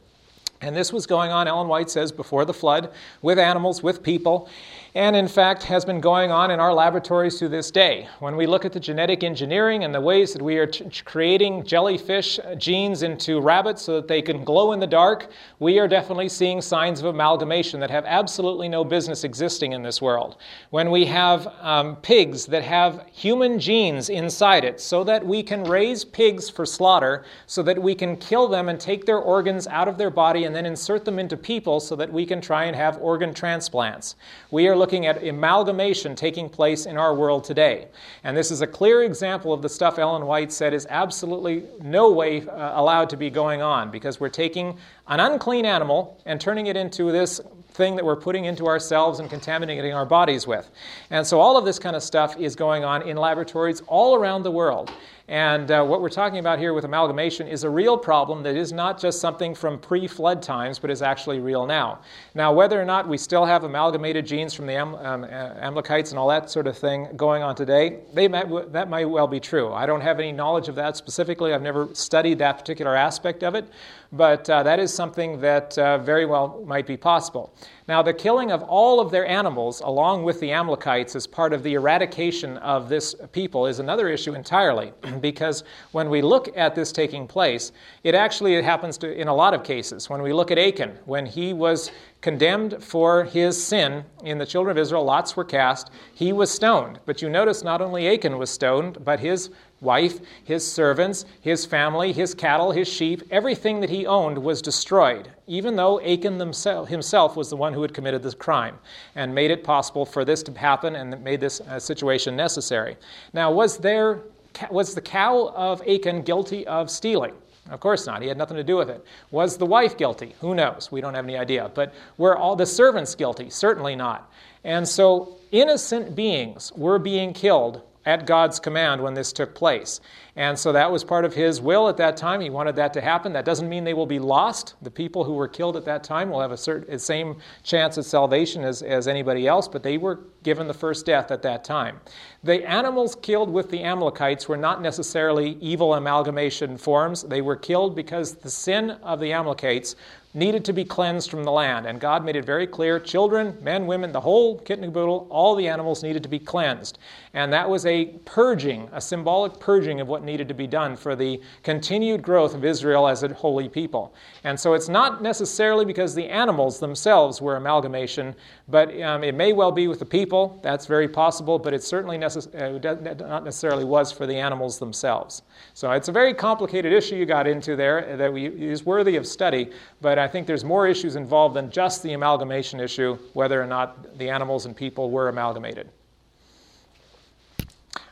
And this was going on, Ellen White says, before the flood, with animals, with people and in fact has been going on in our laboratories to this day. When we look at the genetic engineering and the ways that we are t- creating jellyfish genes into rabbits so that they can glow in the dark, we are definitely seeing signs of amalgamation that have absolutely no business existing in this world. When we have um, pigs that have human genes inside it so that we can raise pigs for slaughter, so that we can kill them and take their organs out of their body and then insert them into people so that we can try and have organ transplants. We are looking at amalgamation taking place in our world today. And this is a clear example of the stuff Ellen White said is absolutely no way uh, allowed to be going on because we're taking an unclean animal and turning it into this thing that we're putting into ourselves and contaminating our bodies with. And so all of this kind of stuff is going on in laboratories all around the world. And uh, what we're talking about here with amalgamation is a real problem that is not just something from pre flood times, but is actually real now. Now, whether or not we still have amalgamated genes from the Am- um, Amalekites and all that sort of thing going on today, that might well be true. I don't have any knowledge of that specifically. I've never studied that particular aspect of it, but uh, that is something that uh, very well might be possible. Now, the killing of all of their animals, along with the Amalekites, as part of the eradication of this people, is another issue entirely. because when we look at this taking place, it actually happens to, in a lot of cases. When we look at Achan, when he was condemned for his sin in the children of Israel, lots were cast, he was stoned. But you notice not only Achan was stoned, but his wife, his servants, his family, his cattle, his sheep, everything that he owned was destroyed, even though Achan himself was the one who had committed this crime and made it possible for this to happen and made this uh, situation necessary. Now, was there was the cow of Achan guilty of stealing? Of course not. He had nothing to do with it. Was the wife guilty? Who knows? We don't have any idea. But were all the servants guilty? Certainly not. And so innocent beings were being killed at God's command when this took place. And so that was part of his will at that time. He wanted that to happen. That doesn't mean they will be lost. The people who were killed at that time will have a certain, same chance at salvation as, as anybody else, but they were given the first death at that time. The animals killed with the Amalekites were not necessarily evil amalgamation forms. They were killed because the sin of the Amalekites needed to be cleansed from the land. And God made it very clear children, men, women, the whole kit and caboodle, all the animals needed to be cleansed. And that was a purging, a symbolic purging of what needed to be done for the continued growth of Israel as a holy people. And so it's not necessarily because the animals themselves were amalgamation, but um, it may well be with the people. That's very possible, but it certainly necess- uh, not necessarily was for the animals themselves. So it's a very complicated issue you got into there that we, is worthy of study, but I think there's more issues involved than just the amalgamation issue, whether or not the animals and people were amalgamated.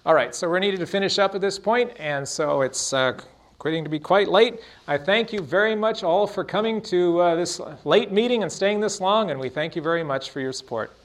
All right, so we're needed to finish up at this point, and so it's uh, getting to be quite late. I thank you very much all for coming to uh, this late meeting and staying this long, and we thank you very much for your support.